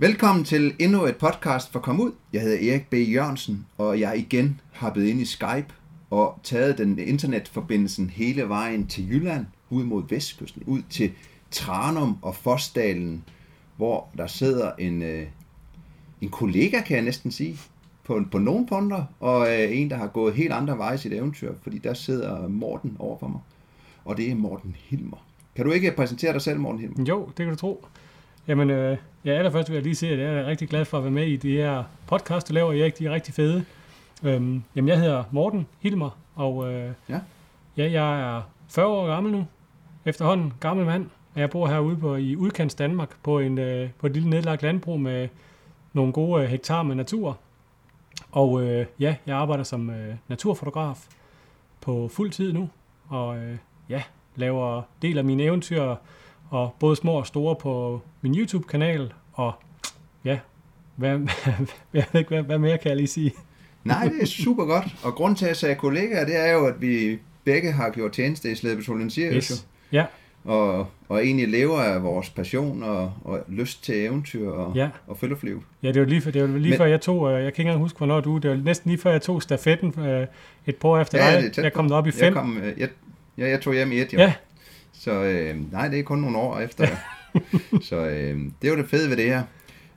Velkommen til endnu et podcast for Kom Ud. Jeg hedder Erik B. Jørgensen, og jeg igen hoppet ind i Skype og taget den internetforbindelsen hele vejen til Jylland, ud mod vestkysten, ud til Tranum og Fosdalen, hvor der sidder en, øh, en kollega, kan jeg næsten sige, på, på nogle punkter, og øh, en, der har gået helt andre veje i sit eventyr, fordi der sidder Morten over for mig, og det er Morten Hilmer. Kan du ikke præsentere dig selv, Morten Hilmer? Jo, det kan du tro. Jamen, øh, ja, allerførst vil jeg lige sige, at jeg er rigtig glad for at være med i de her podcast, du laver, Erik. De er rigtig fede. Øhm, jamen, jeg hedder Morten Hilmer, og øh, Ja. ja, jeg er 40 år gammel nu, efterhånden, gammel mand. Og jeg bor herude på, i udkants Danmark på, en, øh, på et lille nedlagt landbrug med nogle gode øh, hektar med natur. Og øh, ja, jeg arbejder som øh, naturfotograf på fuld tid nu, og øh, ja, laver del af mine eventyr, og både små og store på min YouTube-kanal, og ja, hvad, jeg ikke, hvad, hvad mere kan jeg lige sige? Nej, det er super godt. Og grund til, at jeg sagde kollegaer, det er jo, at vi begge har gjort tjeneste i Slædepatruljen Sirius. Yes. Ja, Og, og egentlig lever af vores passion og, og lyst til eventyr og, ja. og friluftsliv. Ja, det var lige, det var lige Men- før jeg tog, øh, jeg kan ikke engang huske, hvornår du, det var næsten lige før jeg tog stafetten øh, et par år efter Ja, dig. jeg kom op i Jeg, fem. kom, øh, jeg, ja, jeg tog hjem i et, jo. Ja, Så øh, nej, det er kun nogle år efter. så øh, det er jo det fede ved det her.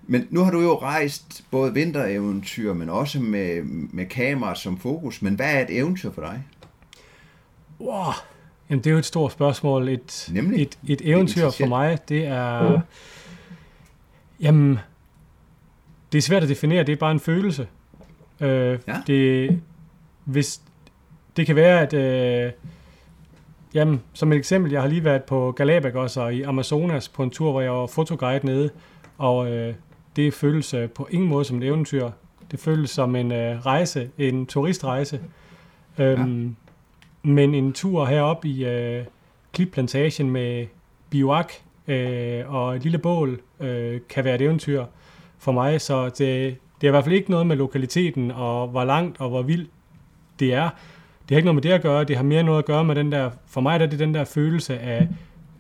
Men nu har du jo rejst både vintereventyr, men også med, med kamera som fokus. Men hvad er et eventyr for dig? wow. Jamen, det er jo et stort spørgsmål. Et, Nemlig. et, et eventyr for mig, det er... Jamen, det er svært at definere, det er bare en følelse. Øh, Ja. det, hvis, det kan være, at... Øh, jamen, som et eksempel, jeg har lige været på Galapagos og i Amazonas på en tur, hvor jeg var fotoguide nede, og øh, det føles øh, på ingen måde som et eventyr. Det føles som en øh, rejse, en turistrejse. Øhm, Men en tur herop i øh, klipplantagen med bivak øh, og et lille bål øh, kan være et eventyr for mig. Så det, det er i hvert fald ikke noget med lokaliteten og hvor langt og hvor vildt det er. Det har ikke noget med det at gøre. Det har mere noget at gøre med den der, for mig der er det den der følelse af,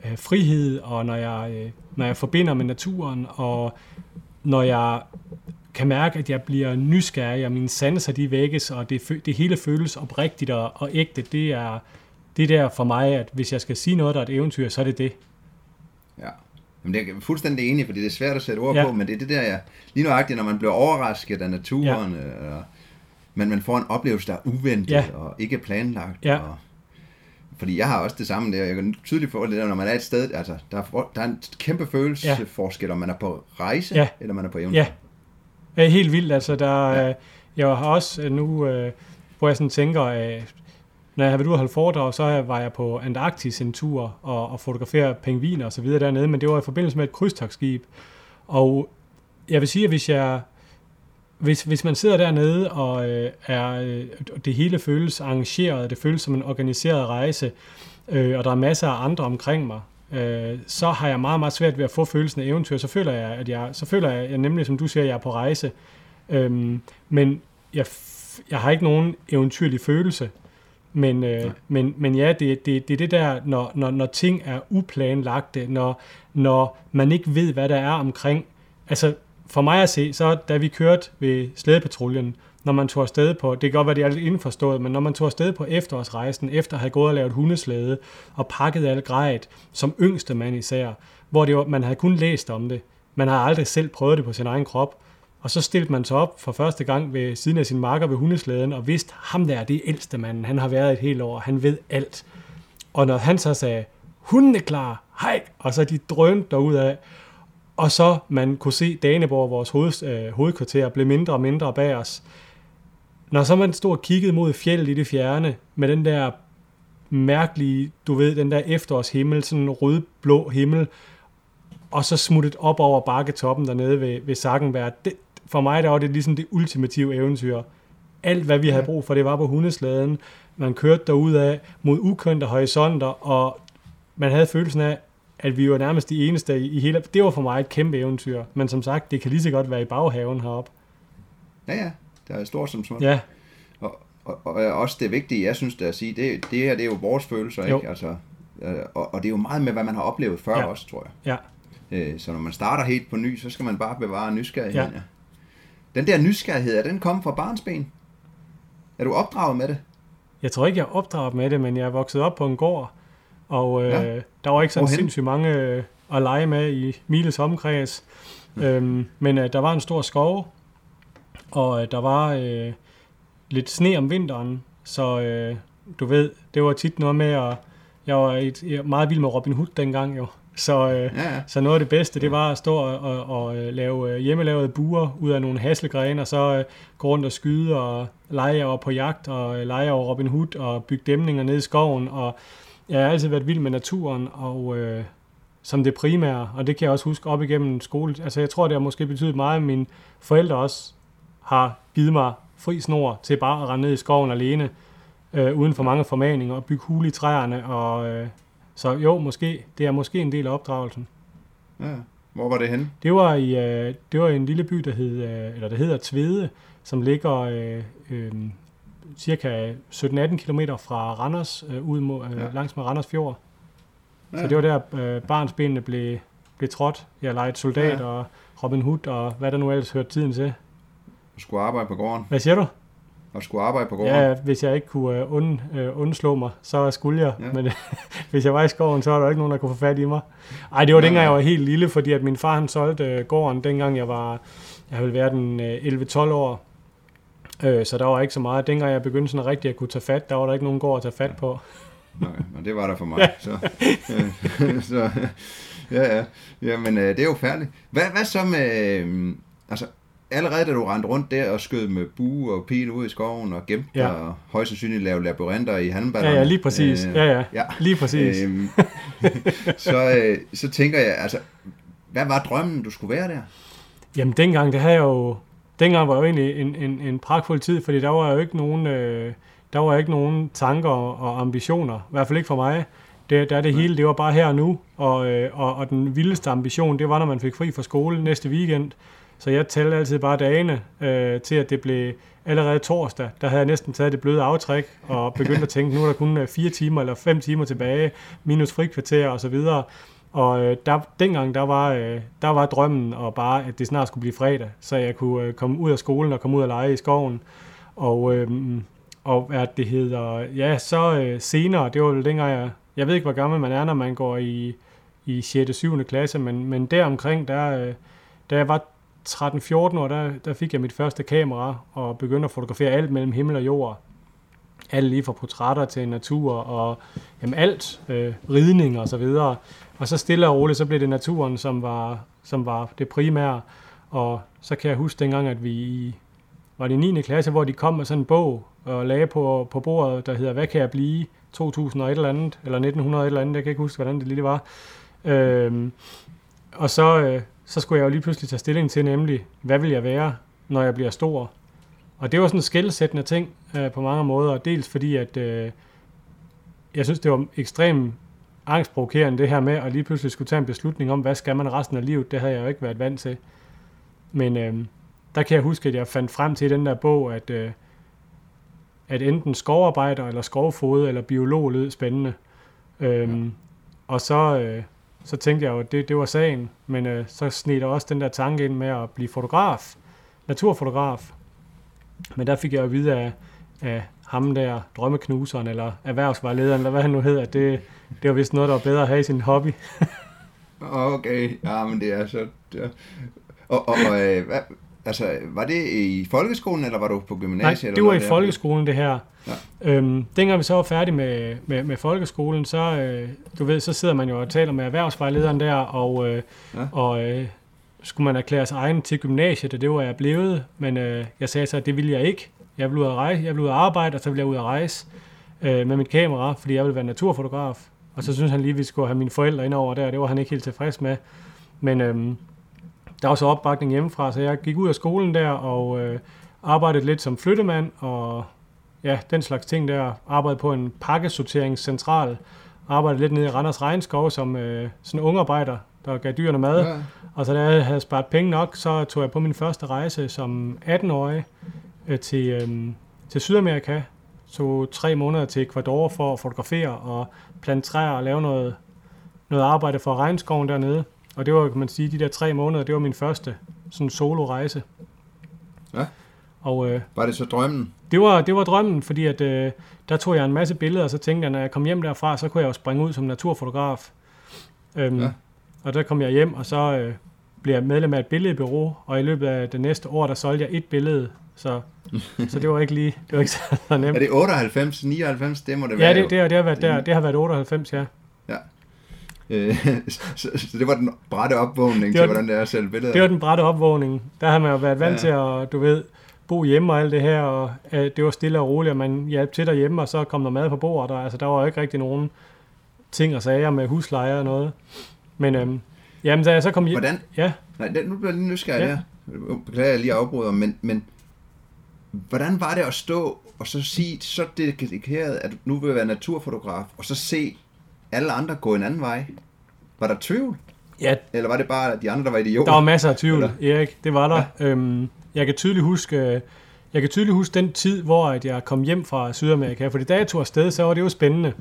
af frihed, og når jeg, øh, når jeg forbinder med naturen, og når jeg kan mærke, at jeg bliver nysgerrig, og mine sanser de vækkes, og det, det hele føles oprigtigt og, og ægte, det er, det er der for mig, at hvis jeg skal sige noget, der er et eventyr, så er det det. Ja. Jamen, det er fuldstændig enig, fordi det er svært at sætte ord Ja. på, men det er det der, jeg, lige nuagtigt, når man bliver overrasket af naturen, ja. eller, men man får en oplevelse, der er uventet Ja. og ikke planlagt. Ja. Og, fordi jeg har også det samme der, jeg kan tydeligt få det der, når man er et sted, altså, der er, der er en kæmpe følelsesforskel, om man er på rejse, Ja. eller man er på eventyr. Ja, det er helt vildt. Altså, der, ja. Jeg har også øh, nu, øh, hvor jeg sådan tænker, øh, når jeg har været ude og holde foredrag, så var jeg på Antarktis en tur og, og fotografere pingviner og så videre dernede, men det var i forbindelse med et krydstogsskib. Og jeg vil sige, at hvis jeg hvis, hvis man sidder dernede, og øh, er, øh, det hele føles arrangeret, det føles som en organiseret rejse, øh, og der er masser af andre omkring mig, øh, så har jeg meget, meget svært ved at få følelsen af eventyr. Så føler jeg, at jeg, så føler jeg, jeg nemlig, som du siger, at jeg er på rejse. Øhm, men jeg, jeg har ikke nogen eventyrlig følelse. Men, øh, Nej. men, men ja, det, det, det er det der, når, når, når ting er uplanlagte, når, når man ikke ved, hvad der er omkring. Altså, for mig at se, så da vi kørte ved slædepatruljen, når man tog afsted på, det kan godt være, det er lidt indforstået, men når man tog afsted på efterårsrejsen, efter at have gået og lavet hundeslæde, og pakket alt grejet, som yngste mand især, hvor det var, man havde kun læst om det, man har aldrig selv prøvet det på sin egen krop, og så stillede man sig op for første gang ved siden af sin marker ved hundeslæden, og vidste, ham der, det er ældste manden, han har været et helt år, han ved alt. Og når han så sagde, hunden er klar, hej, og så de drønte derudad, og så man kunne se Daneborg, vores hoved, øh, hovedkvarter, blev mindre og mindre bag os. Når så man stod og kiggede mod fjellet i det fjerne, med den der mærkelige, du ved, den der efterårshimmel, sådan en rød-blå himmel, og så smuttet op over bakketoppen dernede ved, ved Sakkenberg. Det, for mig der var det ligesom det ultimative eventyr. Alt, hvad vi havde brug for, det var på hundeslæden. Man kørte derudad mod ukendte horisonter, og man havde følelsen af, at vi var nærmest de eneste i, i hele... Det var for mig et kæmpe eventyr. Men som sagt, det kan lige så godt være i baghaven heroppe. Ja, ja. Der er stort som småt. Ja, Og, og, og også det vigtige, jeg synes, det er at sige, det, det her, det er jo vores følelser, Jo. ikke? Altså, øh, og, og det er jo meget med, hvad man har oplevet før Ja. også, tror jeg. ja, Øh, så når man starter helt på ny, så skal man bare bevare nysgerrigheden. Ja. Ja. Den der nysgerrighed, er den kommet fra barnsben? Er du opdraget med det? Jeg tror ikke, jeg er opdraget med det, men jeg er vokset op på en gård, og øh, Ja. der var ikke sådan Hvorhen? sindssygt mange øh, at lege med i Miles omkreds. Øhm, men øh, der var en stor skov, og øh, der var øh, lidt sne om vinteren, så øh, du ved, det var tit noget med, at jeg var et, jeg var meget vild med Robin Hood dengang jo, så, øh, Ja, ja. så noget af det bedste, det var at stå og, og, og øh, lave øh, hjemmelavede buer ud af nogle hasselgrene, og så øh, gå rundt og skyde og lege var på jagt, og øh, lege over Robin Hood og bygge dæmninger nede i skoven, og jeg har altid været vild med naturen, og øh, som det primære, og det kan jeg også huske op igennem skole. Altså jeg tror, det har måske betydet meget, at mine forældre også har givet mig fri snor til bare at rende ned i skoven alene, øh, uden for mange formaninger, og bygge hule i træerne, og øh, så jo, måske, det er måske en del af opdragelsen. ja. Hvor var det henne? Det var i øh, det var i en lille by, der hed, øh, eller der hedder Tvede, som ligger øh, øh, cirka 17-18 km fra Randers, øh, ud mod, øh, Ja. ja. langs med Randers Fjord. Ja. Så det var der, øh, barnsbenene blev, blev trådt. Jeg legede soldat Ja. ja. og Robin Hood og hvad der nu ellers hørte tiden til. Du skulle arbejde på gården. Hvad siger du? Og skulle arbejde på gården. Ja, hvis jeg ikke kunne øh, und, øh, undslå mig, så skulle jeg. Ja. Ja. Men hvis jeg var i skoven, så var der ikke nogen, der kunne få fat i mig. Ej, det var Nej, dengang, jeg var helt lille, fordi at min far han solgte øh, gården, dengang jeg var, jeg ville være den øh, 11-12 år. Øh, så der var ikke så meget. Dengang jeg begyndte sådan rigtig at kunne tage fat, der var der ikke nogen gård at tage fat på. Nej, men det var der for mig. Så, øh, så, ja, ja. Jamen, øh, det er jo færdigt. Hvad, hvad så med... Øh, altså, allerede da du rendte rundt der og skød med bue og pil ud i skoven og gemte Ja. ja. og højst sandsynligt lavede labyrinter i Ja, halmballerne. ja, lige præcis. Øh, Ja, ja, ja. lige præcis. Øhm, så, øh, så tænker jeg, altså, hvad var drømmen, du skulle være der? Jamen dengang, det havde jeg jo, dengang var jo egentlig en, en, en pragtfuld tid, fordi der var jo ikke nogen, øh, der var ikke nogen tanker og ambitioner, i hvert fald ikke for mig. Det, der er det hele, det var bare her og nu, og, øh, og, og den vildeste ambition, det var, når man fik fri fra skole næste weekend. Så jeg talte altid bare dagene øh, til, at det blev allerede torsdag. Der havde jeg næsten taget det bløde aftræk og begyndt at tænke, nu er der kun øh, fire timer eller fem timer tilbage, minus frikvarter og så videre. Og øh, der, dengang, der var, øh, der var drømmen og bare, at det snart skulle blive fredag, så jeg kunne øh, komme ud af skolen og komme ud og lege i skoven. Og, øh, og hvad det hedder, ja, så øh, senere, det var vel dengang, jeg, jeg ved ikke, hvor gammel man er, når man går i, i 6. og 7. klasse, men, men deromkring, der, øh, da jeg var 13-14 år, der, der fik jeg mit første kamera og begyndte at fotografere alt mellem himmel og jord. Alt lige fra portrætter til natur og jamen alt, øh, ridning og så videre. Og så stille og roligt, så blev det naturen, som var, som var det primære. Og så kan jeg huske dengang, at vi i, var det i 9. klasse, hvor de kom med sådan en bog og lagde på, på bordet, der hedder, hvad kan jeg blive? 2000 og et eller andet, eller 1900 et eller andet, jeg kan ikke huske, hvordan det lige var. Øhm, og så, øh, så skulle jeg jo lige pludselig tage stilling til, nemlig, hvad vil jeg være, når jeg bliver stor? Og det var sådan en skældsættende ting øh, på mange måder, dels fordi, at øh, jeg synes, det var ekstremt angstprovokerende det her med at lige pludselig skulle tage en beslutning om, hvad skal man resten af livet, det havde jeg jo ikke været vant til. Men øh, der kan jeg huske, at jeg fandt frem til i den der bog, at, øh, at enten skovarbejder, eller skovfode, eller biolog lød spændende. Øhm, og så, øh, så tænkte jeg jo, at det, det var sagen, men øh, så sned der også den der tanke ind med at blive fotograf, naturfotograf. Men der fik jeg jo at vide af, af ham der, drømmeknuseren, eller erhvervsvejlederen, eller hvad han nu hedder, at det, det var vist noget, der var bedre at have i sin hobby. Okay, ja, men det er så... Er, og, og, og øh, hvad, altså, var det i folkeskolen, eller var du på Nej, gymnasiet? eller det var i der? folkeskolen, det her. Ja. Øhm, dengang vi så var færdige med, med, med folkeskolen, så, øh, du ved, så sidder man jo og taler med erhvervsvejlederen der, og, øh, Ja. ja. og øh, skulle man erklære sig egen til gymnasiet, og det var jeg blevet, men øh, jeg sagde så, at det ville jeg ikke. Jeg ville ud at rejse, jeg ville ud at arbejde, og så ville jeg ud at rejse øh, med mit kamera, fordi jeg ville være naturfotograf. Og så synes han lige, at vi skulle have mine forældre ind over der, det var han ikke helt tilfreds med. Men øhm, der var så opbakning hjemmefra, så jeg gik ud af skolen der og øh, arbejdede lidt som flyttemand og ja, den slags ting der. Arbejdede på en pakkesorteringscentral. Arbejdede lidt nede i Randers Regnskov som øh, sådan en ungarbejder, der gav dyrene mad. Ja. Og så da jeg havde sparet penge nok, så tog jeg på min første rejse som 18-årig øh, til, øh, til Sydamerika. Tog tre måneder til Ecuador for at fotografere og plante træer og lave noget, noget arbejde for regnskoven dernede. og det var, kan man sige, de der tre måneder, det var min første sådan solo-rejse. Ja. Og øh, Var det så drømmen? det var, det var drømmen, fordi at, øh, der tog jeg en masse billeder, og så tænkte jeg, når jeg kom hjem derfra, så kunne jeg jo springe ud som naturfotograf. Øhm, Ja. Og der kom jeg hjem, og så øh, blev jeg medlem af et billedbureau, og i løbet af det næste år, der solgte jeg et billede. Så, så det var ikke lige, det var ikke så nemt. Er det 98, 99? Det må det være Ja, det, det, har, det, har været der, det har været 98, ja. Øh, så, så, det var den brætte opvågning til, var hvordan det er sælge billeder. Det var den brætte opvågning. Der har man jo været vant Ja. ja. til at, du ved, bo hjemme og alt det her, og øh, det var stille og roligt, og man hjalp til derhjemme, og så kom der mad på bordet, og altså, der var jo ikke rigtig nogen ting og sager med husleje og noget. Men øhm, jamen, da jeg så kom hjem... Hvordan? Ja, Nej, nu bliver jeg lige nysgerrig Ja. ja. der. Beklager, jeg lige afbryder, men, men hvordan var det at stå og så sige så dedikeret, at nu vil være naturfotograf, og så se alle andre gå en anden vej? Var der tvivl? ja Eller var det bare de andre, der var idioter? der var masser af tvivl, Eller? Erik. Det var der. Ja. Øhm, jeg kan tydeligt huske... øh, Jeg kan tydeligt huske den tid, hvor at jeg kom hjem fra Sydamerika, fordi da jeg tog afsted, så var det jo spændende.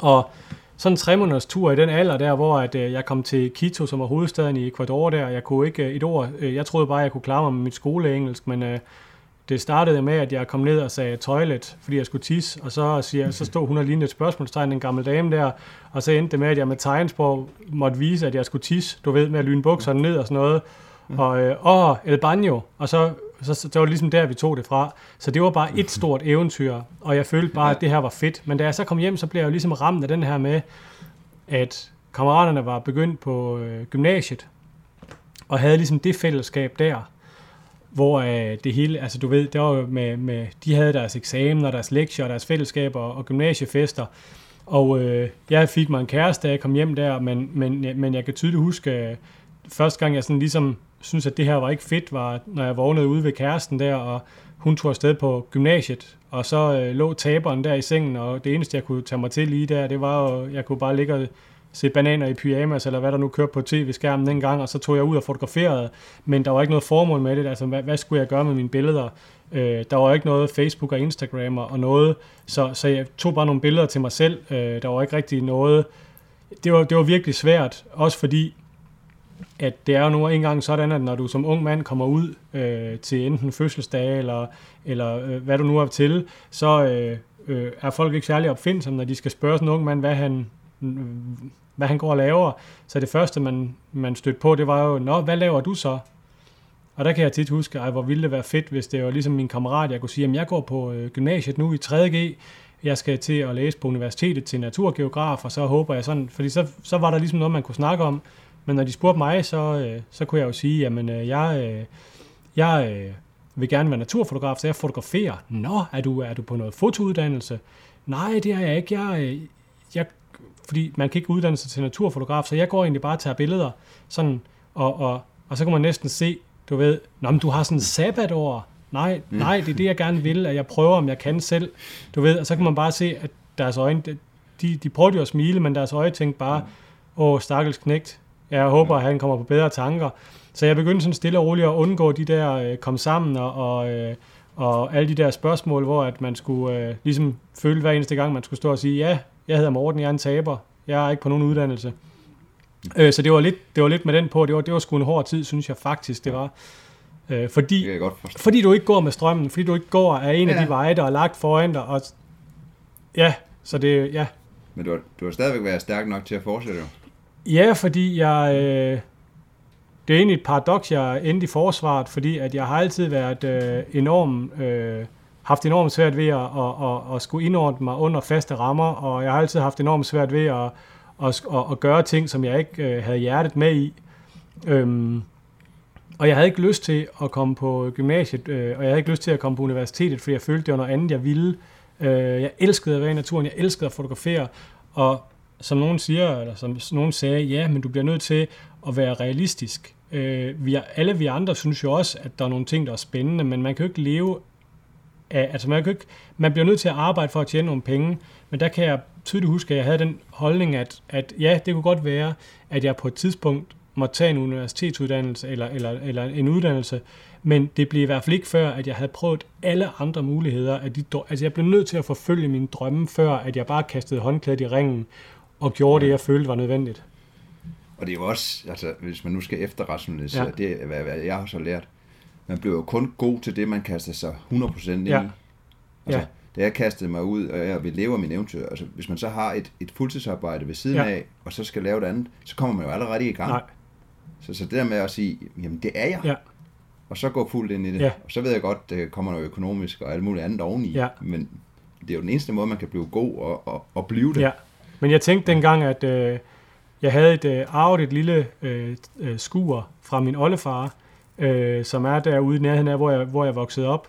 Og sådan en tre måneders tur i den alder der, hvor at, øh, jeg kom til Quito, som er hovedstaden i Ecuador der. Jeg kunne ikke øh, et ord, øh, jeg troede bare, jeg kunne klare mig med mit skoleengelsk, men øh, det startede med, at jeg kom ned og sagde toilet, fordi jeg skulle tisse, og så, siger, så stod hun og lignede et spørgsmålstegn, en gammel dame der, og så endte det med, at jeg med tegnsprog måtte vise, at jeg skulle tisse, du ved, med at lyne bukserne ned og sådan noget. Og, øh, åh, El Baño, og så, så, så det var ligesom der, vi tog det fra. Så det var bare et stort eventyr, og jeg følte bare, at det her var fedt. Men da jeg så kom hjem, så blev jeg jo ligesom ramt af den her med, at kammeraterne var begyndt på øh, gymnasiet, og havde ligesom det fællesskab der, hvor øh, det hele, altså du ved, det var med, med, de havde deres eksamen og deres lektier og deres fællesskaber og gymnasiefester, og øh, jeg fik mig en kæreste, da jeg kom hjem der, men, men, men jeg kan tydeligt huske, øh, første gang jeg sådan ligesom synes, at det her var ikke fedt, var, når jeg vågnede ude ved kæresten der, og hun tog afsted på gymnasiet, og så øh, lå taberen der i sengen, og det eneste, jeg kunne tage mig til lige der, det var jo, jeg kunne bare ligge og se bananer i pyjamas, eller hvad der nu kørte på tv-skærmen dengang, og så tog jeg ud og fotograferede, men der var ikke noget formål med det, altså hvad, hvad skulle jeg gøre med mine billeder? Øh, der var ikke noget Facebook og Instagram og noget, så, så jeg tog bare nogle billeder til mig selv, øh, der var ikke rigtig noget, det var, det var virkelig svært, også fordi, at det er jo nu engang sådan, at når du som ung mand kommer ud øh, til enten fødselsdag eller, eller øh, hvad du nu er til, så øh, øh, er folk ikke særlig opfindsomme, når de skal spørge sådan en ung mand, hvad han, hvad han går og laver. Så det første, man, man stødte på, det var jo, Nå, hvad laver du så? Og der kan jeg tit huske, ej, hvor ville det være fedt, hvis det var ligesom min kammerat, jeg kunne sige, at jeg går på øh, gymnasiet nu i 3.G, jeg skal til at læse på universitetet til naturgeograf, og så håber jeg sådan, fordi så, så var der ligesom noget, man kunne snakke om, men når de spurgte mig, så, øh, så kunne jeg jo sige, jamen øh, jeg, jeg vil gerne være naturfotograf, så jeg fotograferer. Nå, er du, er du på noget fotouddannelse? Nej, det er jeg ikke. Jeg, fordi man kan ikke uddanne sig til naturfotograf, så jeg går egentlig bare og tager billeder, sådan, og, og, og så kan man næsten se, du ved, Nå, men du har sådan en sabbatår. Nej, nej, det er det, jeg gerne vil, at jeg prøver, om jeg kan selv. Du ved, og så kan man bare se, at deres øjne, de, de prøver jo at smile, men deres øje tænkte bare, åh, stakkels knægt, jeg håber, at han kommer på bedre tanker. Så jeg begyndte sådan stille og roligt at undgå de der øh, kom sammen og, og, øh, og alle de der spørgsmål, hvor at man skulle øh, ligesom føle hver eneste gang, man skulle stå og sige, ja, jeg hedder Morten, jeg er en taber, jeg er ikke på nogen uddannelse. Øh, så det var, lidt, det var lidt med den på, det var, det var sgu en hård tid, synes jeg faktisk, det var. Øh, fordi, Det fordi du ikke går med strømmen, fordi du ikke går af en ja. af de veje, der er lagt foran dig, og ja, så det, ja, Men du har, du har stadigvæk været stærk nok til at fortsætte jo. Ja, fordi jeg... Øh, det er egentlig et paradoks, jeg endte i forsvaret, fordi at jeg har altid været øh, enorm, øh, haft enormt svært ved at, at, at, at skulle indordne mig under faste rammer, og jeg har altid haft enormt svært ved at, at, at, at gøre ting, som jeg ikke øh, havde hjertet med i. Øhm, og jeg havde ikke lyst til at komme på gymnasiet, øh, og jeg havde ikke lyst til at komme på universitetet, fordi jeg følte, det var noget andet, jeg ville. Øh, jeg elskede at være i naturen, jeg elskede at fotografere, og som nogen siger, eller som nogen sagde, ja, men du bliver nødt til at være realistisk. Øh, vi er, alle vi andre synes jo også, at der er nogle ting, der er spændende, men man kan jo ikke leve altså man, kan ikke, man bliver nødt til at arbejde for at tjene nogle penge, men der kan jeg tydeligt huske, at jeg havde den holdning, at, at ja, det kunne godt være, at jeg på et tidspunkt måtte tage en universitetsuddannelse eller, eller, eller en uddannelse, men det blev i hvert fald ikke før, at jeg havde prøvet alle andre muligheder. At de, altså jeg blev nødt til at forfølge mine drømme, før at jeg bare kastede håndklædet i ringen og gjorde det, jeg følte var nødvendigt. Og det er jo også, altså, hvis man nu skal efterrationalisere, Ja. ja. det er, hvad jeg har så lært. Man bliver jo kun god til det, man kaster sig 100% ind Ja. i. Altså, Ja. da jeg kastede mig ud, og jeg vil leve af min eventyr, altså hvis man så har et, et fuldtidsarbejde ved siden Ja. af, og så skal lave det andet, så kommer man jo allerede i gang. Nej. Så, så det der med at sige, jamen det er jeg, Ja. og så gå fuldt ind i det. Ja. Og så ved jeg godt, det kommer noget økonomisk og alt muligt andet oveni, Ja. men det er jo den eneste måde, man kan blive god og, og, og blive det. Ja, men jeg tænkte dengang, at øh, jeg havde et øh, arvet et lille øh, øh, skur fra min oldefar, øh, som er derude i nærheden af, hvor jeg, hvor jeg voksede op.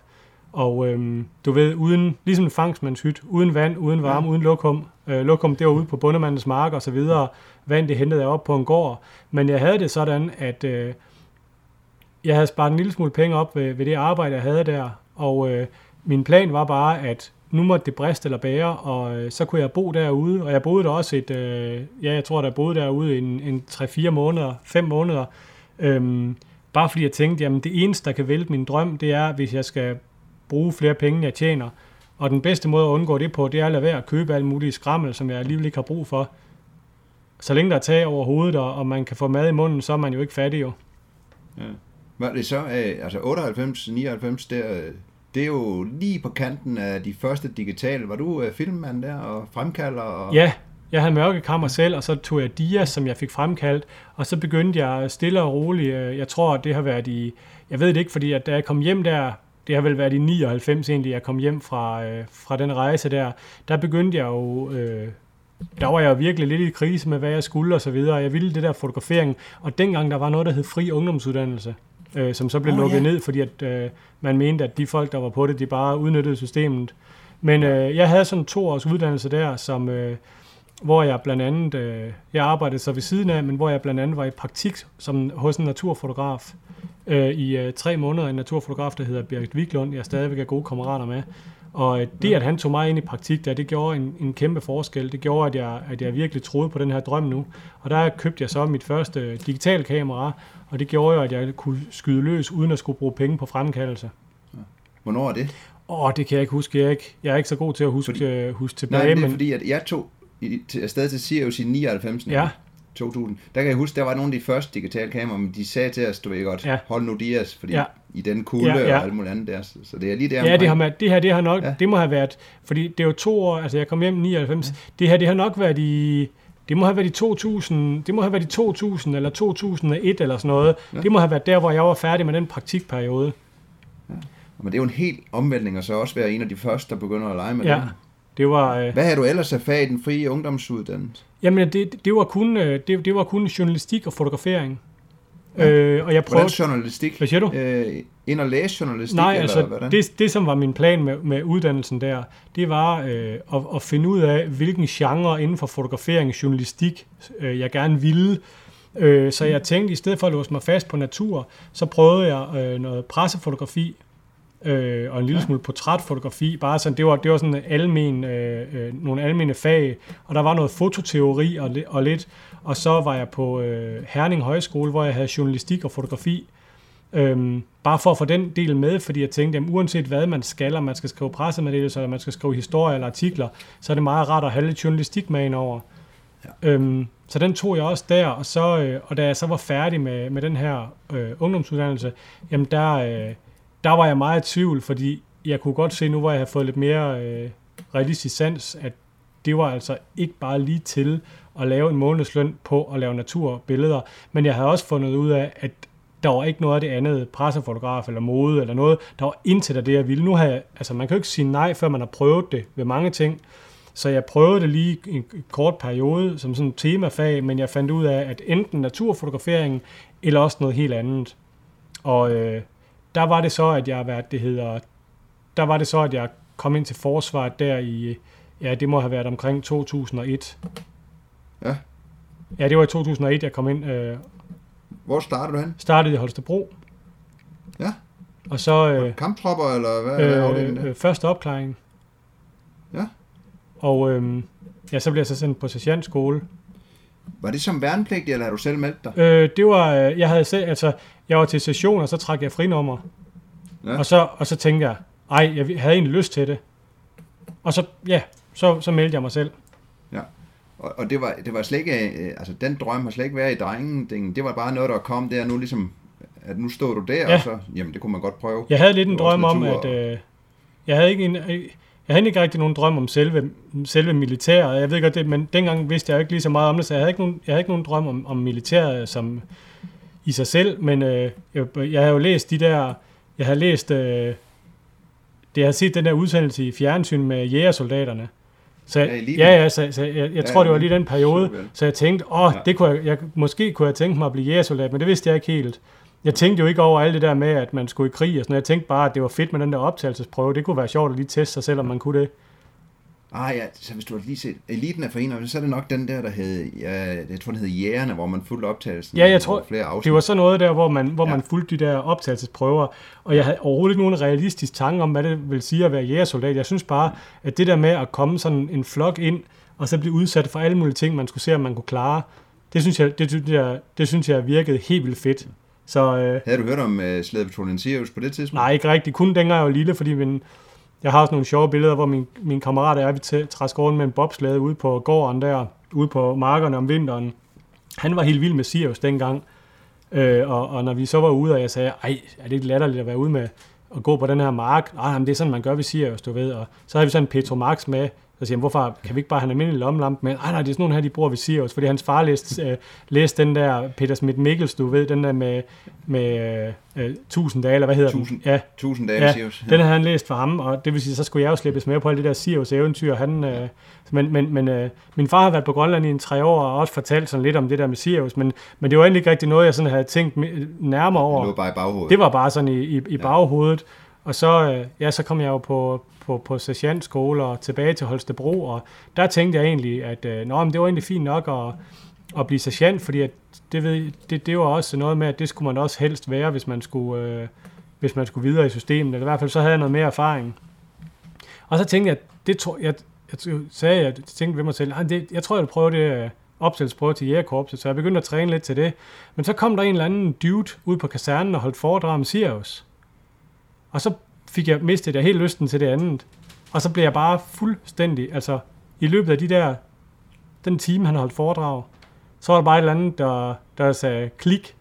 Og øh, du ved, uden, ligesom en fangstmandshyt, uden vand, uden varme, ja. uden lokum. Øh, lokum, det var ude på bundemandens mark og så videre. Vand, det hentede jeg op på en gård. Men jeg havde det sådan, at øh, jeg havde sparet en lille smule penge op ved, ved det arbejde, jeg havde der. Og øh, min plan var bare, at nu måtte det briste eller bære, og øh, så kunne jeg bo derude. Og jeg boede der også et, øh, ja, jeg tror, der boede derude en, en 3-4 måneder, 5 måneder. Øhm, bare fordi jeg tænkte, jamen det eneste, der kan vælte min drøm, det er, hvis jeg skal bruge flere penge, jeg tjener. Og den bedste måde at undgå det på, det er at lade være at købe alle mulige skrammel, som jeg alligevel ikke har brug for. Så længe der er tag over hovedet, og man kan få mad i munden, så er man jo ikke fattig jo. Var det så, øh, altså 98, 99, der, det er jo lige på kanten af de første digitale. Var du øh, filmmand der og fremkalder? Og... Ja, jeg havde mørkekammer selv, og så tog jeg Dias, som jeg fik fremkaldt, og så begyndte jeg stille og roligt. øh, Jeg tror, det har været i, jeg ved det ikke, fordi at da jeg kom hjem der, det har vel været i 99 egentlig, jeg kom hjem fra, øh, fra den rejse der, der begyndte jeg jo, øh, der var jeg jo virkelig lidt i krise med, hvad jeg skulle og så videre. Jeg ville det der fotografering, og dengang der var noget, der hed fri ungdomsuddannelse, øh, som så blev oh, lukket ja. ned, fordi at øh, man mente, at de folk, der var på det, de bare udnyttede systemet. Men øh, jeg havde sådan to års uddannelse der, som, øh, hvor jeg blandt andet, øh, jeg arbejdede så ved siden af, men hvor jeg blandt andet var i praktik som, hos en naturfotograf øh, i øh, tre måneder. En naturfotograf, der hedder Birgit Wiklund, jeg stadigvæk er gode kammerater med. Og øh, det, at han tog mig ind i praktik der, det gjorde en, en kæmpe forskel. Det gjorde, at jeg, at jeg virkelig troede på den her drøm nu. Og der købte jeg så mit første digitale kamera, og det gjorde jo, at jeg kunne skyde løs, uden at skulle bruge penge på fremkaldelse. Hvornår er det? Åh, det kan jeg ikke huske. Jeg er ikke, jeg er ikke så god til at huske, Fordi- øh, huske Nej, tilbage. men det er men, fordi, at jeg tog i, til, afsted til Sirius i 99. Ja. 2000. Der kan jeg huske, der var nogle af de første digitale kameraer, men de sagde til os, du ved godt, Ja. ja. hold nu Dias, fordi Ja. ja. i den kulde Ja, ja, ja. ja. og alt muligt andet der. Så det er lige der Ja, det, har man, det her det har nok, ja. Ja. det må have været, fordi det er jo to år, altså jeg kom hjem i 99, ja. det her det har nok været i, det må have været i 2000, det må have været i 2000 eller 2001 eller sådan noget. Ja. Ja. Det må have været der, hvor jeg var færdig med den praktikperiode. Men det er jo en helt omvæltning, og så også være en af de første, der begynder at lege med Ja. det. Det var, øh, Hvad har du ellers af fag i den frie ungdomsuddannelse? jamen det, det, var kun, øh, det, det var kun journalistik og fotografering. Ja. Øh, og jeg Hvordan prøvede, journalistik? Hvad siger du? Øh, ind og læse journalistik, Nej, eller altså hvordan? det, det, som var min plan med, med uddannelsen der, det var øh, at, at finde ud af, hvilken genre inden for fotografering og journalistik, øh, jeg gerne ville. Øh, så jeg tænkte, i stedet for at låse mig fast på natur, så prøvede jeg øh, noget pressefotografi øh, og en lille Ja. smule portrætfotografi. Bare sådan, det var, det var sådan en almen, øh, øh, nogle almene fag, og der var noget fototeori og, og lidt. Og så var jeg på øh, Herning Højskole, hvor jeg havde journalistik og fotografi. Øhm, bare for at få den del med, fordi jeg tænkte, at uanset hvad man skal, om man skal skrive pressemeddelelser, eller man skal skrive historier eller artikler, så er det meget rart at have lidt journalistik med ind over. Ja. Øhm, så den tog jeg også der, og, så, øh, og da jeg så var færdig med, med den her øh, ungdomsuddannelse, jamen der, øh, der var jeg meget i tvivl, fordi jeg kunne godt se nu, hvor jeg havde fået lidt mere øh, realistisk sans, at det var altså ikke bare lige til at lave en månedsløn på at lave naturbilleder, men jeg havde også fundet ud af, at der var ikke noget af det andet, pressefotograf eller mode eller noget, der var intet af det, jeg ville. Nu har jeg, altså man kan jo ikke sige nej, før man har prøvet det ved mange ting, så jeg prøvede det lige en kort periode som sådan et temafag, men jeg fandt ud af, at enten naturfotografering, eller også noget helt andet. Og øh, der var det så, at jeg, hvad det hedder, der var det så, at jeg kom ind til forsvaret der i, ja, det må have været omkring 2001. Ja. Ja, det var i 2001, jeg kom ind, øh, Hvor starter du hen? startede i Holstebro. Ja. Og så øh, Kamptropper, eller hvad, hvad er afdelingen øh, der? øh, første opklaring. Ja. Og øh, ja, så blev jeg så sendt på sergeantskole. Var det som værnepligtig, eller har du selv meldt dig? Øh, det var, øh, jeg havde selv, altså, jeg var til session, og så trak jeg frinummer. Ja. Og, så, og så tænkte jeg, ej, jeg havde egentlig lyst til det. Og så, ja, så, så meldte jeg mig selv. Og, og det, var, det var slet ikke, øh, altså den drøm har slet ikke været i drengen. Det, var bare noget, der kom der nu ligesom, at nu stod du der, Ja. og så, jamen det kunne man godt prøve. Jeg havde lidt en drøm om, at... Øh, jeg havde ikke en, jeg havde ikke rigtig nogen drøm om selve, selve militæret. Jeg ved godt det, men dengang vidste jeg ikke lige så meget om det, så jeg havde ikke nogen, jeg havde ikke nogen drøm om, om militæret som i sig selv, men øh, jeg, jeg havde jo læst de der, jeg havde læst, øh, det jeg havde set den der udsendelse i fjernsyn med jægersoldaterne. Så, Ja, ja, ja, så, så jeg, jeg Ja, tror, det var lige den periode, super så jeg tænkte, åh, Ja. det kunne jeg, jeg, måske kunne jeg tænke mig at blive jægersoldat, men det vidste jeg ikke helt. Jeg tænkte jo ikke over alt det der med, at man skulle i krig og sådan noget. Jeg tænkte bare, at det var fedt med den der optagelsesprøve. Det kunne være sjovt at lige teste sig selv, om man kunne det. Ah ja, så hvis du har lige set Eliten af foreninger, så er det nok den der, der hed, ja, jeg tror den hed Jægerne, hvor man fulgte optagelsen. Ja, jeg tror, flere afsnit. det var sådan noget der, hvor man, hvor Ja. man fulgte de der optagelsesprøver, og jeg havde overhovedet ikke nogen realistisk tanke om, hvad det vil sige at være jægersoldat. Jeg synes bare, at det der med at komme sådan en flok ind, og så blive udsat for alle mulige ting, man skulle se, om man kunne klare, det synes jeg, det synes jeg, det synes jeg virkede helt vildt fedt. Så øh, Havde du hørt om uh, Slædepatruljen Sirius på det tidspunkt? nej, ikke rigtigt. Kun dengang jeg var lille, fordi min, jeg har også nogle sjove billeder, hvor min, min kammerat og jeg, vi træsker rundt med en bobslade ude på gården der, ude på markerne om vinteren. Han var helt vild med Sirius dengang. Øh, og, og når vi så var ude, og jeg sagde, ej, er det ikke latterligt at være ude med at gå på den her mark? Nej, jamen, det er sådan, man gør ved Sirius, du ved. Og så havde vi sådan en Petro Max med, så siger han, hvorfor kan vi ikke bare have en almindelig lommelampe med? Nej, nej, det er sådan nogle her, de bruger ved Sirius, fordi hans far læste, øh, læste den der Peter Schmidt Mikkels, du ved, den der med, med øh, øh, 1000 dage, eller hvad hedder Tusind. den? Ja, Tusind dage Ja, ja, Sirius. den havde han læst for ham, og det vil sige, så skulle jeg jo slippes med på alle de der Sirius eventyr. Han, øh, men men, men øh, min far har været på Grønland i en tre år, og også fortalt sådan lidt om det der med Sirius, men, men det var egentlig ikke rigtig noget, jeg sådan havde tænkt me- nærmere over. Det lå bare i baghovedet. Det var bare sådan i, i, i baghovedet. Og så, øh, ja, så kom jeg jo på, på, på sergeantskole og tilbage til Holstebro, og der tænkte jeg egentlig, at øh, nå, men det var egentlig fint nok at, at blive sergeant, fordi at det, ved, det, det var også noget med, at det skulle man også helst være, hvis man skulle, øh, hvis man skulle videre i systemet, eller i hvert fald så havde jeg noget mere erfaring. Og så tænkte jeg, det tror jeg, jeg sagde, jeg tænkte ved mig selv, det, jeg tror, jeg vil prøve det øh, opstillingsprøve til jægerkorpset, så jeg begyndte at træne lidt til det. Men så kom der en eller anden dude ud på kasernen og holdt foredrag om Sirius. Og så fik jeg mistet jeg helt lysten til det andet. Og så blev jeg bare fuldstændig, altså i løbet af de der, den time han holdt foredrag, så var der bare et eller andet, der, der sagde klik.